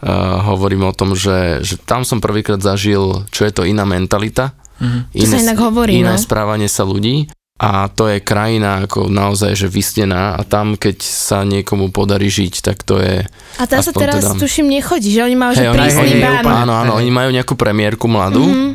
uh, hovorím o tom, že, že tam som prvýkrát zažil, čo je to iná mentalita, Mhm. To sa inak hovorí, iné no. správanie sa ľudí a to je krajina ako naozaj, že vysnená a tam, keď sa niekomu podarí žiť, tak to je... A tam sa teraz, teda- tuším, nechodí, že oni majú, že Hej, oni, prísny oni, bán. áno, áno, oni majú nejakú premiérku mladú Mhm.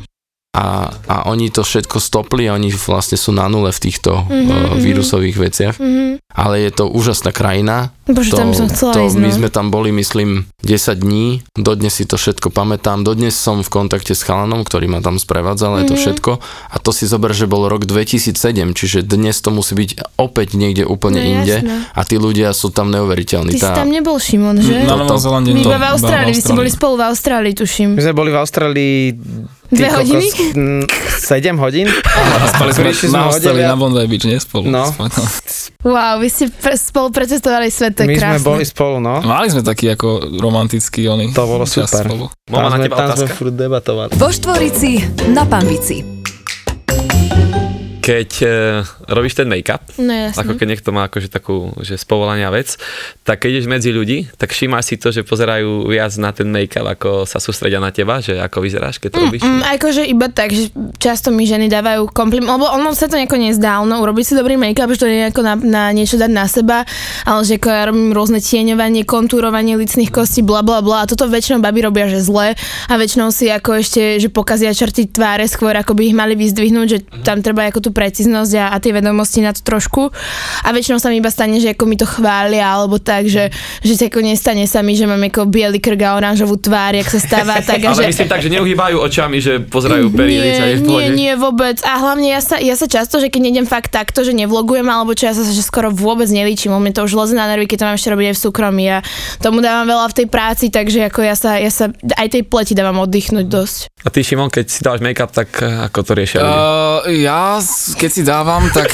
a, a oni to všetko stopli a oni vlastne sú na nule v týchto Mhm, uh, vírusových veciach. Mhm. Ale je to úžasná krajina. Bože, to, tam som chcela to, ísť, My no. sme tam boli, myslím, 10 dní, dodnes si to všetko pamätám, dodnes som v kontakte s chalanom, ktorý ma tam sprevádzal, Mhm. je to všetko a to si zober, že bol rok 2007, čiže dnes to musí byť opäť niekde úplne No, inde jasné. a tí ľudia sú tam neuveriteľní. Ty si tam nebol, Šimon, že? Na Novom Zélande My to- iba v Austrálii, vy ste boli spolu v Austrálii, tuším. My sme boli v Austrálii... Dve hodiny? 7 hodín. Spali sme na hosteli na Bondi Beach, nie spolu. No. Wow, vy ste pre, spolu precestovali svet, to je My sme krásne. boli spolu, no. Mali sme taký ako romantický oni. To bolo super. Spolu. Mama, na sme, teba tam sme otázka. furt debatovali. Vo Štvorici na Pambici. Keď e, robíš ten make-up, No jasne. ako keď niekto má akože takú, že z povolania vec, tak keď ideš medzi ľudí, tak všimáš si to, že pozerajú viac na ten make-up, ako sa sústredia na teba, že ako vyzeráš, keď to robíš. Mm, akože iba tak, že často mi ženy dávajú kompliment, lebo ono sa to nejako nezdá, ono urobiť si dobrý make-up, že to je nejako na, na niečo dať na seba, ale že ako ja robím rôzne tieňovanie, kontúrovanie licných kostí, bla bla bla a toto väčšinou baby robia, že zle a väčšinou si ako ešte, že pokazia črty tváre skôr, ako by ich mali vyzdvihnúť, že tam treba ako tú precíznosť a, a tie vedomosti na to trošku a väčšinou sa mi iba stane, že ako mi to chvália alebo tak, že, že sa ako nestane sa mi, že mám ako biely krk a oranžovú tvár, jak sa stáva <laughs> tak a Ale že... myslím tak, že neuhýbajú očami, že pozerajú periodice a je v nie, pohode. nie, vôbec. A hlavne ja sa, ja sa často, že keď nejdem fakt takto, že nevlogujem, alebo čo ja sa že skoro vôbec nelíčim. Mi to už leze na nervy, keď to mám ešte robiť aj v súkromí. Ja tomu dávam veľa v tej práci, takže ako ja sa, ja sa aj tej pleti dávam oddychnúť dosť. A ty, Šimon, keď si dávaš make-up, tak eh, ako to riešia? Uh, ja, keď si dávam, tak,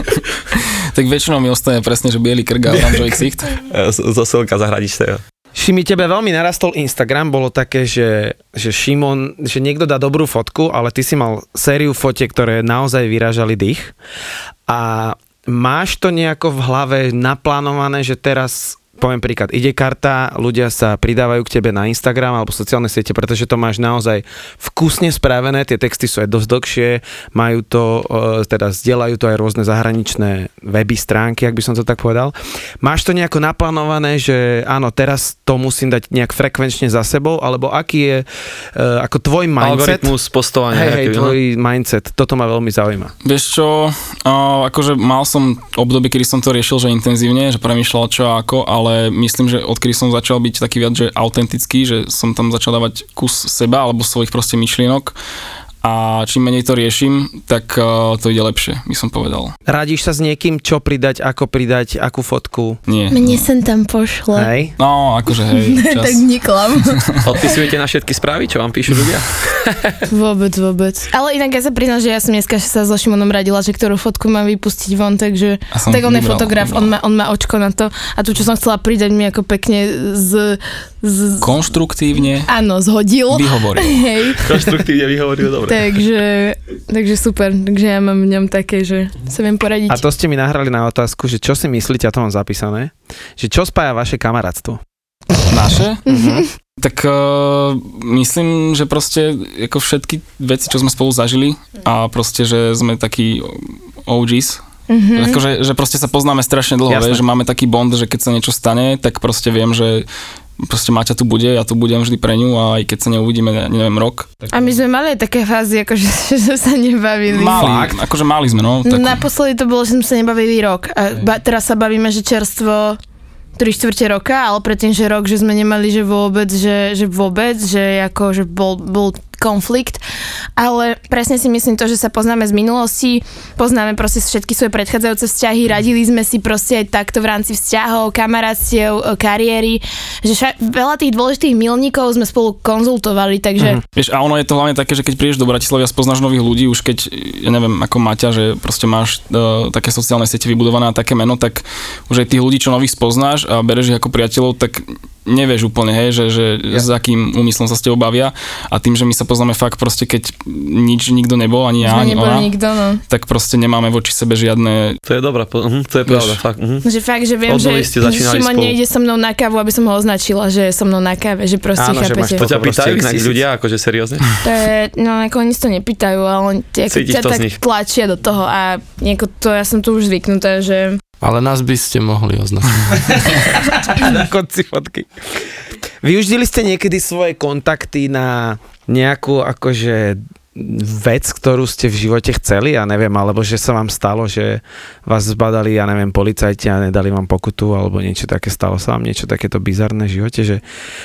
<laughs> tak väčšinou mi ostane presne, že biely krk a <laughs> oranžový ksicht. Uh, zo silka zahradičného. Šimi, tebe veľmi narastol Instagram, bolo také, že, že Šimon, že niekto dá dobrú fotku, ale ty si mal sériu fotiek, ktoré naozaj vyrážali dých. A máš to nejako v hlave naplánované, že teraz poviem príklad, ide karta, ľudia sa pridávajú k tebe na Instagram alebo sociálne siete, pretože to máš naozaj vkusne spravené, tie texty sú aj dosť dlhšie, majú to, e, teda zdieľajú to aj rôzne zahraničné weby, stránky, ak by som to tak povedal. Máš to nejako naplánované, že áno, teraz to musím dať nejak frekvenčne za sebou, alebo aký je e, ako tvoj mindset? Algoritmus postovania. Hej, hej, no. tvoj mindset, toto ma veľmi zaujíma. Vieš čo, akože mal som obdobie, kedy som to riešil, že intenzívne, že premýšľal čo a ako, ale myslím, že odkedy som začal byť taký viac, že autentický, že som tam začal dávať kus seba alebo svojich proste myšlienok a čím menej to riešim, tak uh, to ide lepšie, by som povedal. Radíš sa s niekým, čo pridať, ako pridať, akú fotku? Nie. Mne sem tam pošle. Hej? No, akože hej, <laughs> čas. tak neklam. <laughs> Odpisujete na všetky správy, čo vám píšu ľudia? <laughs> vôbec, vôbec. Ale inak ja sa priznám, že ja som dneska sa so Šimonom radila, že ktorú fotku mám vypustiť von, takže tak on je vybral, fotograf, on má, on má očko na to a tu, čo som chcela pridať mi ako pekne z, z Konštruktívne áno, zhodil. vyhovoril. <laughs> Hej, Konštruktívne vyhovoril, dobre. takže, takže super, takže ja mám v ňom také, že sa viem poradiť. A to ste mi nahrali na otázku, že čo si myslíte, a to mám zapísané, že čo spája vaše kamarátstvo? Naše? Mhm. <laughs> Tak uh, myslím, že proste ako všetky veci, čo sme spolu zažili a proste, že sme takí OGs, Mhm. akože, že proste sa poznáme strašne dlho, vieš, že máme taký bond, že keď sa niečo stane, tak proste viem, že proste Maťa tu bude, ja tu budem vždy pre ňu a aj keď sa neuvidíme, ne- neviem, rok. Tak A my sme mali aj také fázy, akože, <laughs> že sme sa nebavili. mali, akože mali sme, no. No, Tak, naposledy to bolo, že sme sa nebavili rok. A ba, teraz sa bavíme, že čerstvo 3 štvrte roka, ale predtým, že rok, že sme nemali, že vôbec, že, že vôbec, že ako, že bol, bol konflikt, ale presne si myslím to, že sa poznáme z minulosti, poznáme proste všetky svoje predchádzajúce vzťahy, radili sme si proste aj takto v rámci vzťahov, kamarátstiev, e, kariéry, že ša- veľa tých dôležitých milníkov sme spolu konzultovali, takže Vieš, a ono je to hlavne také, že keď prídeš do Bratislavy a spoznáš nových ľudí, už keď, ja neviem, ako Maťa, že proste máš uh, také sociálne siete vybudované a také meno, tak už aj tých ľudí, čo nových spoznáš a bereš ich ako priateľov, tak nevieš úplne, hej, že, že ja. s akým úmyslom sa s tebou bavia a tým, že my sa poznáme fakt proste, keď nič nikto nebol, ani ja, ani ona, nikto, no. tak proste nemáme voči sebe žiadne To je dobrá, po- mhm, to je pravda, fakt. mhm. Že fakt, že viem, že, že Šimon nejde so mnou na kávu, aby som ho označila, že je so mnou na káve, že proste Áno, že máš chápete. To ťa pýtajú inak ľudia, akože seriózne? To je, no ako oni to nepýtajú, ale oni tie, ako, Cítiš ťa tak tlačia do toho a nieko to, ja som tu už zvyknutá, že Ale nás by ste mohli označiť. na konci fotky. Využili ste niekedy svoje kontakty na nejakú akože vec, ktorú ste v živote chceli, ja neviem, alebo že sa vám stalo, že vás zbadali, ja neviem, policajti a nedali vám pokutu, alebo niečo také, stalo sa vám niečo takéto bizarné v živote, že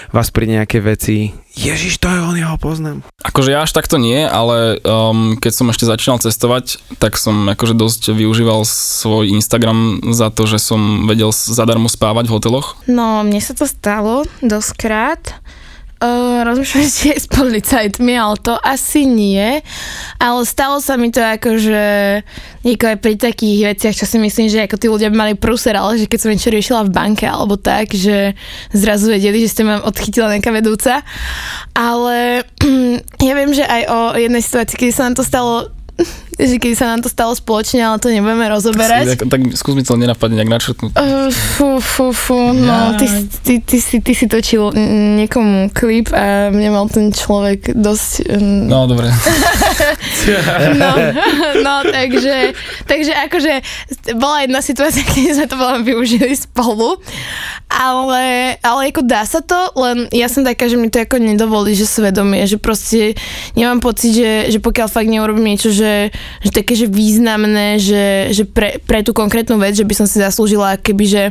vás pri nejaké veci, Ježiš, to je on, ja ho poznám. Akože ja až takto nie, ale um, keď som ešte začínal cestovať, tak som akože dosť využíval svoj Instagram za to, že som vedel zadarmo spávať v hoteloch. No, mne sa to stalo doskrát. Uh, či aj <laughs> s policajtmi, ale to asi nie. Ale stalo sa mi to ako, že aj pri takých veciach, čo si myslím, že ako tí ľudia by mali prúser, ale že keď som niečo riešila v banke alebo tak, že zrazu vedeli, že ste ma odchytila nejaká vedúca. Ale <clears throat> ja viem, že aj o jednej situácii, keď sa nám to stalo že keď sa nám to stalo spoločne, ale to nebudeme rozoberať. Tak, tak skús mi to nenapadne nejak načrtnúť. Uh, fú, fú, fú, no, ty, ty, ty, si, ty si točil niekomu klip a mne mal ten človek dosť... Um, No, dobre. <laughs> no, no takže, takže akože bola jedna situácia, <laughs> keď sme to veľmi využili spolu, ale, ale ako dá sa to, len ja som taká, že mi to ako nedovolí, že svedomie, že proste nemám pocit, že, že pokiaľ fakt neurobím niečo, že, že také, že významné, že, že pre, pre tú konkrétnu vec, že by som si zaslúžila keby, že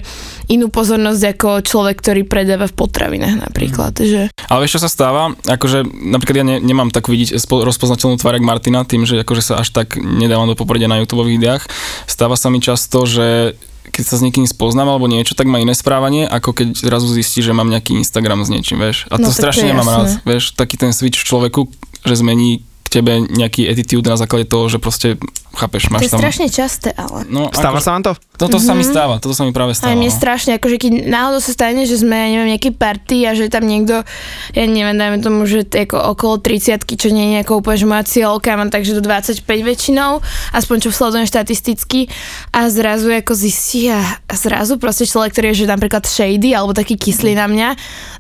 inú pozornosť ako človek, ktorý predáva v potravinách napríklad, mm. že... Ale vieš, čo sa stáva? Akože napríklad ja ne, nemám tak vidieť rozpoznateľnú tvár Martina, tým, že akože sa až tak nedávam do popredia na YouTube videách. Stáva sa mi často, že keď sa s niekým spoznám alebo niečo, tak má iné správanie, ako keď zrazu zistí, že mám nejaký Instagram s niečím, vieš. A to No, strašne nemám rád, vieš, taký ten switch v človeku, že zmení tebe nejaký attitude na základe toho, že proste, chápeš, To máš je tam... strašne časté, ale... No, Stáva akože, sa vám to? Toto sa mi stáva, toto sa mi práve Aj stáva. mne no. strašne, akože keď náhodou sa stane, že sme, ja neviem, nejaký party a že tam niekto, ja neviem, dajme tomu, že ako okolo 30 čo nie je nejakou úplne, že moja cieľka, mám takže do 25 väčšinou, aspoň čo sledujem štatisticky a zrazu ako zistí a, a zrazu proste človek, ktorý je že napríklad shady alebo taký kyslý na mňa,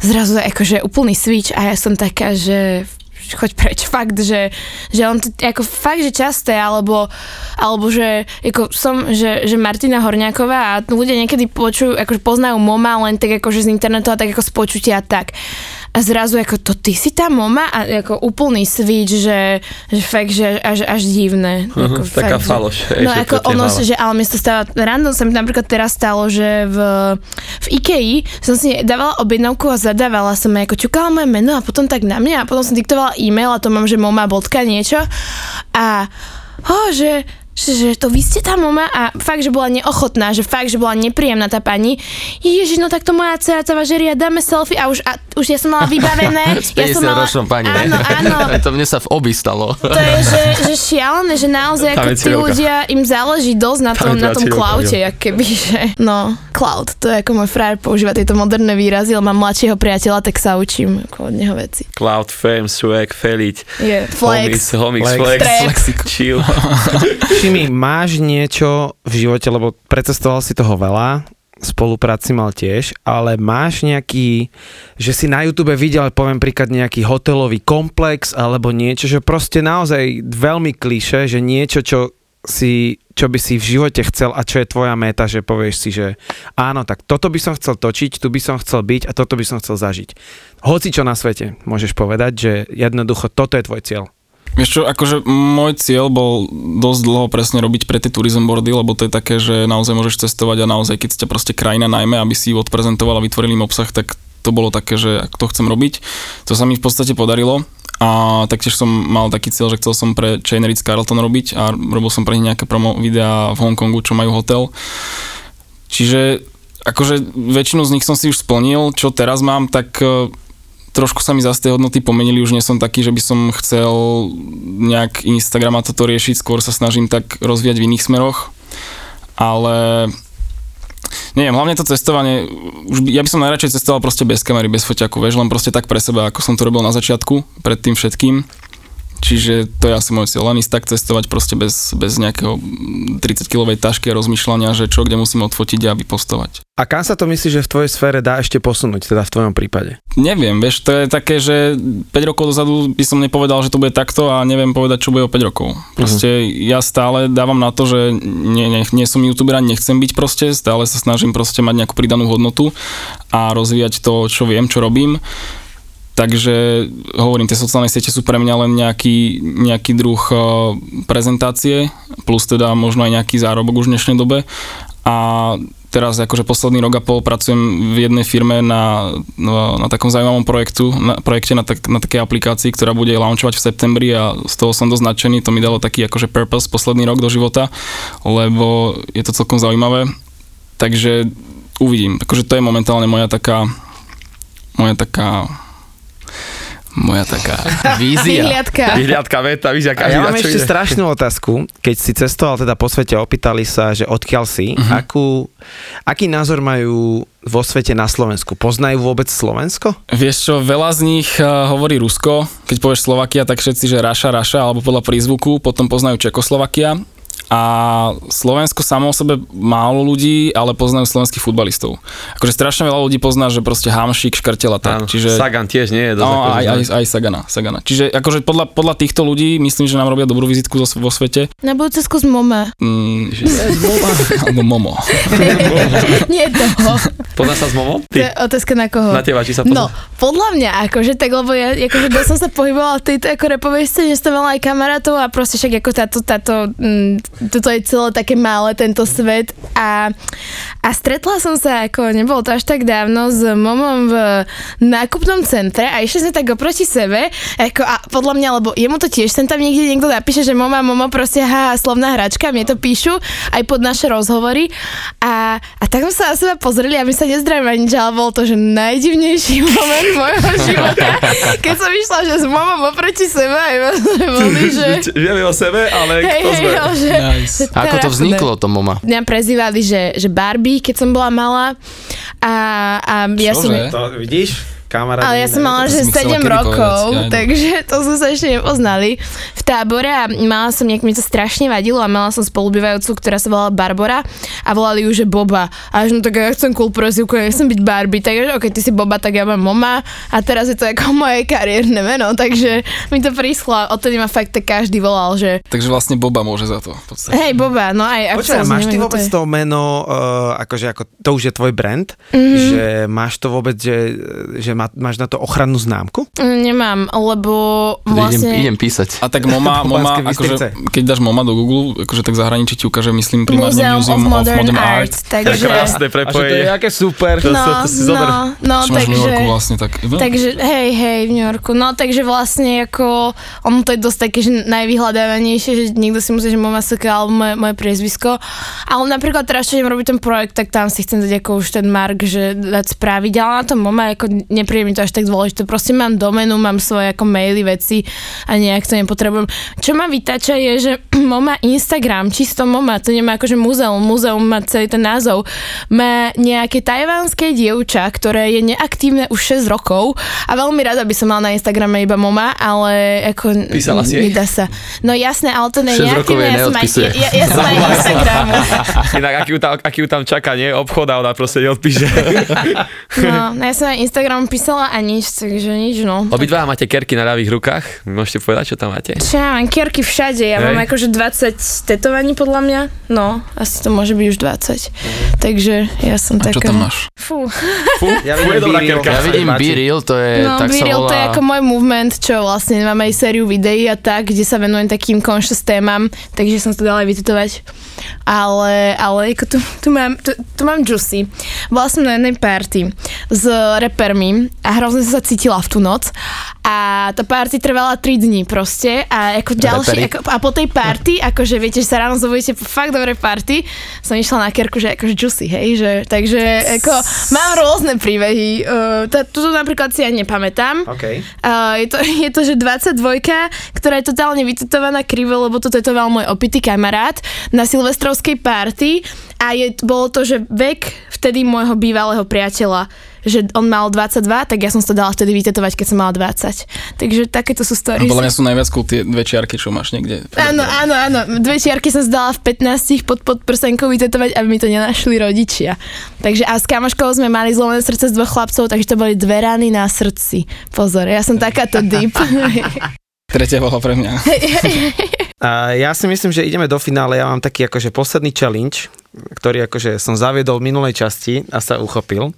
zrazu je akože úplný switch a ja som taká, že choď preč, <laughs> fakt, že, že on to, ako fakt, že časté, alebo, alebo že, ako som, že, že Martina Horňáková a ľudia niekedy počujú, akože poznajú Moma len tak akože z internetu a tak ako z počutia tak. A zrazu ako to ty si tá Moma a ako úplný switch, že, že fakt, že až, až divné. Ako Mhm, taká fakt, faloš, No že ako to tie ono, hlava. že ale mi sa stáva, random sa mi napríklad teraz stalo, že v, v Ikei som si dávala objednávku a zadávala som ako ťukala moje meno a potom tak na mňa a potom som diktovala e-mail a to mám, že moma bodka niečo a oh, že že, to vy ste tá mama a fakt, že bola neochotná, že fakt, že bola nepríjemná tá pani. Ježiš, no tak to moja dcera sa važerí a dáme selfie a už, a už ja som mala vybavené. S <laughs> ja som 50 mala, ročnou pani, Áno, áno, <laughs> to mne sa v obi stalo. to je, že, že šialené, že naozaj ako tí ľudia, im záleží dosť na tom, na tom cloute, jak keby, že... No, cloud, to je ako môj frajer používa tieto moderné výrazy, ale mám mladšieho priateľa, tak sa učím ako od neho veci. Cloud, fame, swag, feliť. Je flex. Homies, homies, Flex. flex, Flex. chill. <laughs> Šimi, máš niečo v živote, lebo precestoval si toho veľa, spolupráci mal tiež, ale máš nejaký, že si na YouTube videl, poviem príklad, nejaký hotelový komplex alebo niečo, že proste naozaj veľmi kliše, že niečo, čo si, čo by si v živote chcel a čo je tvoja meta, že povieš si, že áno, tak toto by som chcel točiť, tu by som chcel byť a toto by som chcel zažiť. Hoci čo na svete môžeš povedať, že jednoducho toto je tvoj cieľ. Čo, akože môj cieľ bol dosť dlho presne robiť pre tie tourism boardy, lebo to je také, že naozaj môžeš cestovať a naozaj, keď ťa proste krajina najmä, aby si ju odprezentoval a vytvoril im obsah, tak to bolo také, že to chcem robiť. To sa mi v podstate podarilo a taktiež som mal taký cieľ, že chcel som pre Chain Ritz Carlton robiť a robil som pre nich nejaké promo videá v Hongkongu, čo majú hotel. Čiže akože väčšinu z nich som si už splnil, čo teraz mám, tak e, trošku sa mi zase tie hodnoty pomenili, už nie som taký, že by som chcel nejak Instagram a toto riešiť, skôr sa snažím tak rozvíjať v iných smeroch, ale neviem, hlavne to cestovanie, už by, ja by som najradšej cestoval proste bez kamery, bez foťaku, vieš, len proste tak pre seba, ako som to robil na začiatku, pred tým všetkým. Čiže to je asi môj cieľ, len ísť tak cestovať proste bez, bez nejakého 30-kilovej tašky a rozmýšľania, že čo, kde musím odfotiť a vypostovať. A kam sa to myslíš, že v tvojej sfére dá ešte posunúť, teda v tvojom prípade? Neviem, vieš, to je také, že 5 rokov dozadu by som nepovedal, že to bude takto a neviem povedať, čo bude o 5 rokov. Proste uh-huh. ja stále dávam na to, že nie, nie, nie som youtuber a nechcem byť proste, stále sa snažím proste mať nejakú pridanú hodnotu a rozvíjať to, čo viem, čo robím. Takže hovorím, tie sociálne siete sú pre mňa len nejaký, nejaký druh eh, prezentácie, plus teda možno aj nejaký zárobok už v dnešnej dobe. A teraz akože posledný rok a pol pracujem v jednej firme na, na, takom zaujímavom projektu, na, projekte na, tak, na takej aplikácii, ktorá bude launchovať v septembri a z toho som dosť nadšený, to mi dalo taký akože purpose posledný rok do života, lebo je to celkom zaujímavé. Takže uvidím, akože to je momentálne moja taká moja taká moja taká <laughs> Vízia. Vyhliadka. Vyhliadka veta, aká A ja mám ešte ide. strašnú otázku. Keď si cestoval teda po svete, opýtali sa, že odkiaľ si, uh-huh. akú, aký názor majú vo svete na Slovensku? Poznajú vôbec Slovensko? Vieš čo, veľa z nich uh, hovorí Rusko, keď povieš Slovakia, tak všetci, že Raša, Raša, alebo podľa prízvuku, potom poznajú Čekoslovakia a Slovensko samo o sebe málo ľudí, ale poznajú slovenských futbalistov. Akože strašne veľa ľudí pozná, že proste Hamšík, Škrtela, Áno, tak. Čiže, Sagan tiež nie je dosť no, akože aj, aj, aj Sagana, Sagana. Čiže akože podľa, podľa týchto ľudí myslím, že nám robia dobrú vizitku vo svete. Na budúce skús <laughs> Moma. Mm, <laughs> alebo Momo. <laughs> Nie toho. Pozná sa s Momom? To je Ty? otázka na koho. Na teba, či sa No, pozná? podľa mňa, akože tak, lebo ja akože dosť som sa pohybovala v tejto ako repovej scéne, že som mala aj kamarátov a proste však ako táto, táto, mm, toto je celé také malé, tento svet. A, a stretla som sa, ako nebolo to až tak dávno, s momom v nákupnom centre a išli sme tak oproti sebe, ako a podľa mňa, lebo jemu to tiež sem tam niekde niekto napíše, že mama, momo proste, ha, slovná hračka, mne to píšu aj pod naše rozhovory. A, a tak sme sa na seba pozreli a my sa nezdravíme ani nič, ale bol to, že najdivnejší <laughs> moment môjho života, keď som išla, že s momom oproti sebe a iba sme <laughs> boli, že... Vieme o sebe, ale Hej, kto hej, sme? no, že, Nice. <laughs> Ako to vzniklo, to moma? Mňa prezývali, že, že Barbie, keď som bola malá a, a ja som... Čože? To vidíš? Kamarát. Ale ja som mala, že som chcela 7 kedy rokov, povedať, takže to sme sa ešte nepoznali v tábore a mala som, nejak mi to strašne vadilo a mala som spolubývajúcu, ktorá sa volala Barbara a volali ju, že Boba. A že no tak ja chcem cool prezivku, ja chcem byť Barbie, takže ok, ty si Boba, tak ja mám Moma a teraz je to ako <laughs> moje kariérne meno, takže mi to príslo a odtedy ma fakt tak každý volal, že Takže vlastne Boba môže za to. hej Boba, no aj ako Počkaj, máš ty neviem, vôbec to to meno, uh, akože ako, to už je tvoj brand, Mhm. mm-hmm. že máš to vôbec, že, že má, máš na to ochrannú známku? Mm, Nemám, lebo vlastne... Idem, idem písať. A tak MoMA, <laughs> MoMA akože, keď dáš MoMA do Google, akože tak zahraničí ti ukáže, myslím, primárne Museum, of Modern, Art, takže... Krásne prepojenie. aké super. To, No, to, to si zober. no, no, máš v New takže... Yorku vlastne, tak... Takže, hej, hej, v New Yorku. No, takže vlastne ako, ono to je dosť také, že najvyhľadávanejšie, že niekto si myslí, že moja masaka alebo moje, moje priezvisko. Ale napríklad teraz, čo idem robiť ten projekt, tak tam si chcem dať ako už ten mark, že dať spraviť, ale na tom moma, ako nepríde mi to až tak dôležité. Proste mám doménu, mám svoje ako maily, veci a nejak to nepotrebujem. Čo ma vytača je, že <clears throat> moma Instagram, čisto moma, to nemá akože múzeum, múzeum má celý ten názov, má nejaké tajvánske dievča, ktoré je neaktívne už 6 rokov a veľmi rada by som mala na Instagrame iba moma, ale ako... Písala si? Nedá sa. No jasné, ale to nie je 6 rokov neaktívne, ja som aj, ja, ja som aj <laughs> Instagramu. <laughs> Inak, aký ju, tam, aký ju tam čaká, nie? Obchod a ona proste neodpíše. No, no ja som aj Instagramu písala a nič, takže nič, no. Obidva máte kerky na ľavých rukách. Môžete povedať, čo tam máte? Čo ja mám kierky všade, ja Hej. mám akože 20 tetovaní podľa mňa, no, asi to môže byť už 20. Takže ja som A taká... čo tam máš? Fú. <laughs> Ja Fú, je dobrá Be kerka. Ja vidím. Be Real, to je, No, tak sa Viril volá... to je ako môj movement, čo vlastne mám aj sériu videí a tak, kde sa venujem takým conscious témam, takže som to dala aj vytetovať. Ale, ale ako tu, tu, mám, tu, tu mám Juicy. Bola som na jednej party s repermi a hrozne som sa cítila v tú noc a tá party trvala 3 dní proste a ako ďalší, ako, a po tej party, <laughs> akože viete, že sa ráno zobudíte po fakt dobrej party, som išla na kerku, že akože Juicy, hej, že, takže ako mám rôzne príbehy. Uh, tá, tuto napríklad si ja nepamätám. OK. Uh, je, to, <laughs> je to, že 22, ktorá je totálne vytetovaná krivo, lebo to tetoval môj opitý kamarát na silvestrovskej party a je, bolo to, že vek vtedy môjho bývalého priateľa že on mal 22, tak ja som si to dala vtedy vytetovať, keď som mala 20. Takže takéto sú A stories. podľa mňa sú najviac cool tie dve čiarky, čo máš niekde. Áno, áno, áno. Dve čiarky som zdala v 15 pod podprsenkou vytetovať, aby mi to nenašli rodičia. Takže a s kamoškou sme mali zlomené srdce z dvoch chlapcov, takže to boli dve rany na srdci. Pozor, ja som takáto deep. <laughs> Tretia bola pre mňa. <laughs> A ja si myslím, že ideme do finále. Ja mám taký akože posledný challenge. ktorý akože som zaviedol v minulej časti a sa uchopil.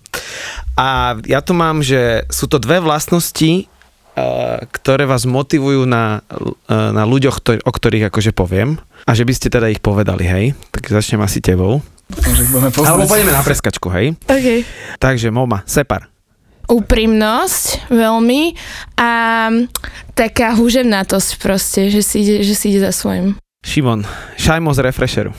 A ja tu mám, že sú to dve vlastnosti, uh, ktoré vás motivujú na, uh, na ľuďoch, o ktorých akože poviem. A že by ste teda ich povedali, hej? Tak začnem asi tebou. Dúfam, že ich budeme poznať. Alebo pôjdeme na preskačku, hej? OK. Takže Moma, Separ. Úprimnosť veľmi a taká húževnatosť proste, že si ide, že si ide za svojím. Šimon, Šajmo z Refresheru.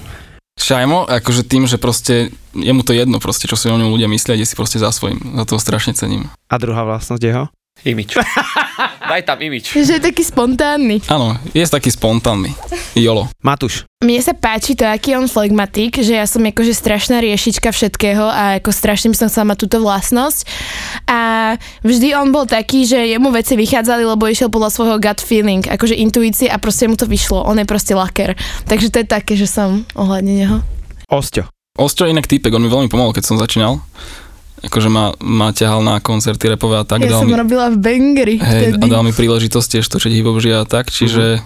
Šajmo, akože tým, že proste je mu to jedno proste, čo si o ňom ľudia myslia, ide si proste za svojím. Za to ho strašne cením. A druhá vlastnosť jeho? Imič. <laughs> Daj tam imič. Že je taký spontánny. Áno, je taký spontánny. Jolo. Matúš. Mne sa páči to, aký je on flegmatik, že ja som akože strašná riešička všetkého a ako strašne by som chcela mať túto vlastnosť. A vždy on bol taký, že jemu veci vychádzali, lebo išiel podľa svojho gut feeling, akože intuície a proste mu to vyšlo. On je proste laker. Takže to je také, že som ohľadne neho. Osťo. Ostro je inak týpek, on mi veľmi pomohol, keď som začínal. Akože ma, ma ťahal na koncerty repové a tak. ja dal som mi, robila v Bangri hej, vtedy. a dal mi príležitosť tiež točiť hip a tak, čiže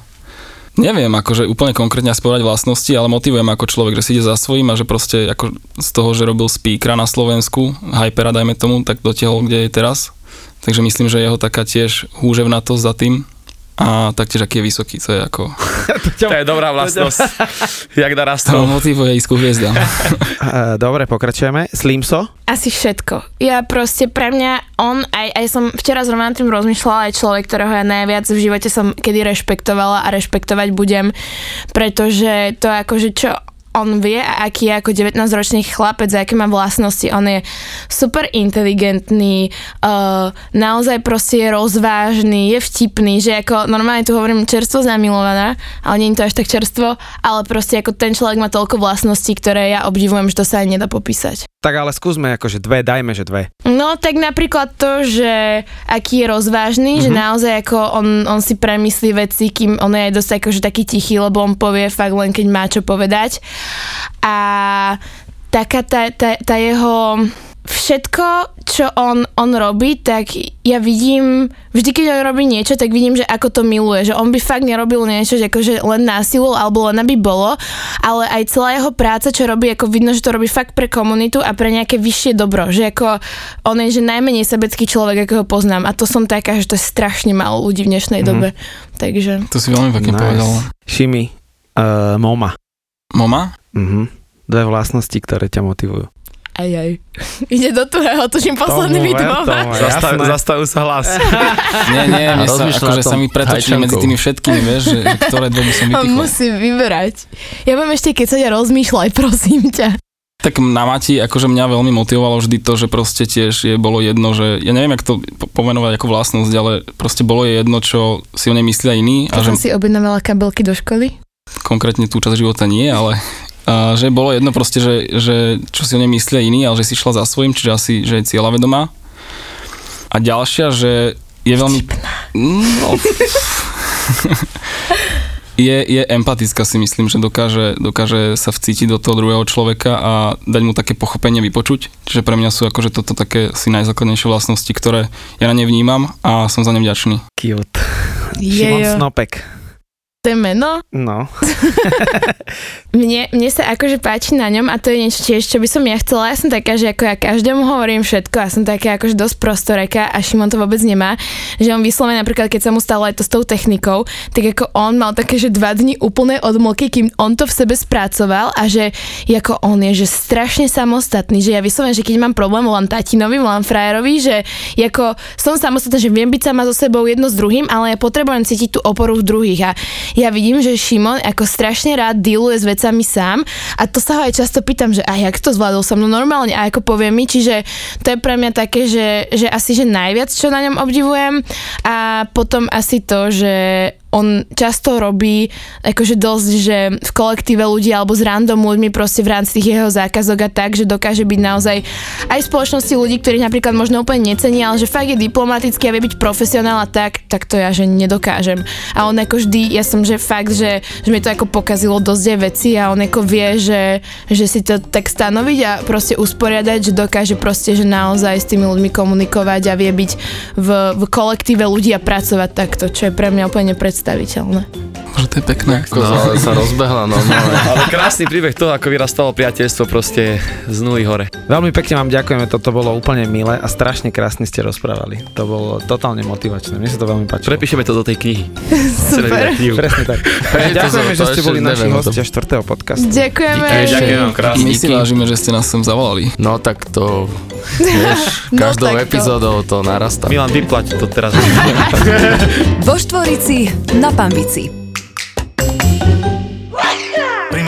neviem, akože úplne konkrétne asi povedať vlastnosti, ale motivujem ako človek, že si ide za svojím a že proste ako z toho, že robil speakera na Slovensku, hypera dajme tomu, tak dotiahol, kde je teraz. Takže myslím, že jeho taká tiež húževnatosť za tým a taktiež aký je vysoký, to je ako, <laughs> To je dobrá <laughs> vlastnosť. <laughs> Jak to da rastol. motivuje ísť ku hviezdám. Dobre, pokračujeme. Slimso. Asi všetko. Ja proste pre mňa on, aj, aj som včera zrovna nad tým rozmýšľala, aj človek, ktorého ja najviac v živote som kedy rešpektovala a rešpektovať budem, pretože to akože čo on vie aký je ako 19-ročný chlapec, aké má vlastnosti. On je super inteligentný, uh, naozaj proste je rozvážny, je vtipný, že ako normálne tu hovorím čerstvo zamilovaná, ale nie je to až tak čerstvo, ale proste ako ten človek má toľko vlastností, ktoré ja obdivujem, že to sa aj nedá popísať. Tak ale skúsme akože dve, dajme, že dve. No tak napríklad to, že aký je rozvážny, mm-hmm. že naozaj ako on, on si premyslí veci, kým on je aj dosť akože taký tichý, lebo on povie fakt len keď má čo povedať. A taká tá, tá, tá jeho všetko, čo on, on robí, tak ja vidím, vždy keď on robí niečo, tak vidím, že ako to miluje, že on by fakt nerobil niečo, že akože len násilu alebo len aby bolo, ale aj celá jeho práca, čo robí, ako vidno, že to robí fakt pre komunitu a pre nejaké vyššie dobro, že ako on je, že najmenej sebecký človek, ako ho poznám a to som taká, že to je strašne málo ľudí v dnešnej mm. dobe, takže... To si veľmi pekne Nice. povedal. Šimi. Uh, Moma. Moma? Mhm. Dve vlastnosti, ktoré ťa motivujú. Aj, aj. <laughs> Ide do tuhého, tuším posledný byt doma. Zastav, zastavujú sa hlas. <laughs> Nie, nie, mne sa, akože sa mi pretočili medzi tými všetkými, vieš, že, že ktoré dve by som <laughs> vypichol. musí vyberať. Ja budem ešte, keď sa ja rozmýšľaj, prosím ťa. Tak na Mati, akože mňa veľmi motivovalo vždy to, že proste tiež je bolo jedno, že ja neviem, jak to po- pomenovať ako vlastnosť, ale proste bolo je jedno, čo si o nej myslia iní a Keď že som si objednávala kabelky do školy. konkrétne tú časť života nie, ale a že bolo jedno proste, že, že čo si o nej myslia iní, ale že si šla za svojím, čiže asi, že je cieľavedomá. A ďalšia, že je veľmi... No, <laughs> je, je empatická si myslím, že dokáže, dokáže sa vcítiť do toho druhého človeka a dať mu také pochopenie vypočuť. Čiže pre mňa sú akože toto také si najzákladnejšie vlastnosti, ktoré ja na ne vnímam a som za ne vďačný. Cute. Šimon. Snopek. To je meno? No. <laughs> Mne, mne sa akože páči na ňom a to je niečo tiež, čo by som ja chcela. Ja som taká, že ako ja každému hovorím všetko a som taká akože dosť prostoreka a Šimon to vôbec nemá. Že on vyslovene napríklad, keď sa mu stalo aj to s tou technikou, tak ako on mal také, že dva dni úplnej odmlky, kým on to v sebe spracoval a že ako on je, že strašne samostatný, že ja vyslovene, že keď mám problém, volám tatinovi, volám frajerovi, že ako som samostatná, že viem byť sama so sebou jedno s druhým, ale ja potrebujem cítiť tú oporu v druhých a ja vidím, že Šimon ako strašne rád dealuje s vecami sám a to sa ho aj často pýtam, že a jak to zvládol so mnou normálne? A ako povie mi, čiže to je pre mňa také, že, že asi že najviac, čo na ňom obdivujem. A potom asi to, že on často robí akože dosť, že v kolektíve ľudí alebo s random ľuďmi proste v rámci tých jeho zákazok a tak, že dokáže byť naozaj aj v spoločnosti ľudí, ktorých napríklad možno úplne necení, ale že fakt je diplomatický a vie byť profesionál a tak, tak to ja že nedokážem. A on ako vždy, ja som že fakt, že, že mi to ako pokazilo dosť aj veci a on ako vie, že, že si to tak stanoviť a proste usporiadať, že dokáže proste, že naozaj s tými ľuďmi komunikovať a vie byť v, v kolektíve ľudí a pracovať takto, čo je pre mňa úplne nepredstaviteľné. Že to je pekné. Ako sa, sa rozbehla normálne. <laughs> Ale krásny príbeh toho, ako vyrastalo priateľstvo proste z nuly hore. Veľmi pekne vám ďakujeme, toto bolo úplne milé a strašne krásne ste rozprávali. To bolo totálne motivačné, mne sa to veľmi páčilo. Prepíšeme to do tej knihy. <laughs> Super. Presne tak. <laughs> Ďakujeme, že ste boli naši hostia štvrtého podcastu. Ďakujeme. Ďakujem vám krásne. My si vážime, že ste nás sem zavolali. No tak to, vieš, No každou to. epizódou to narastá. Milan, vyplať to teraz. Vo Štvorici na Pambici.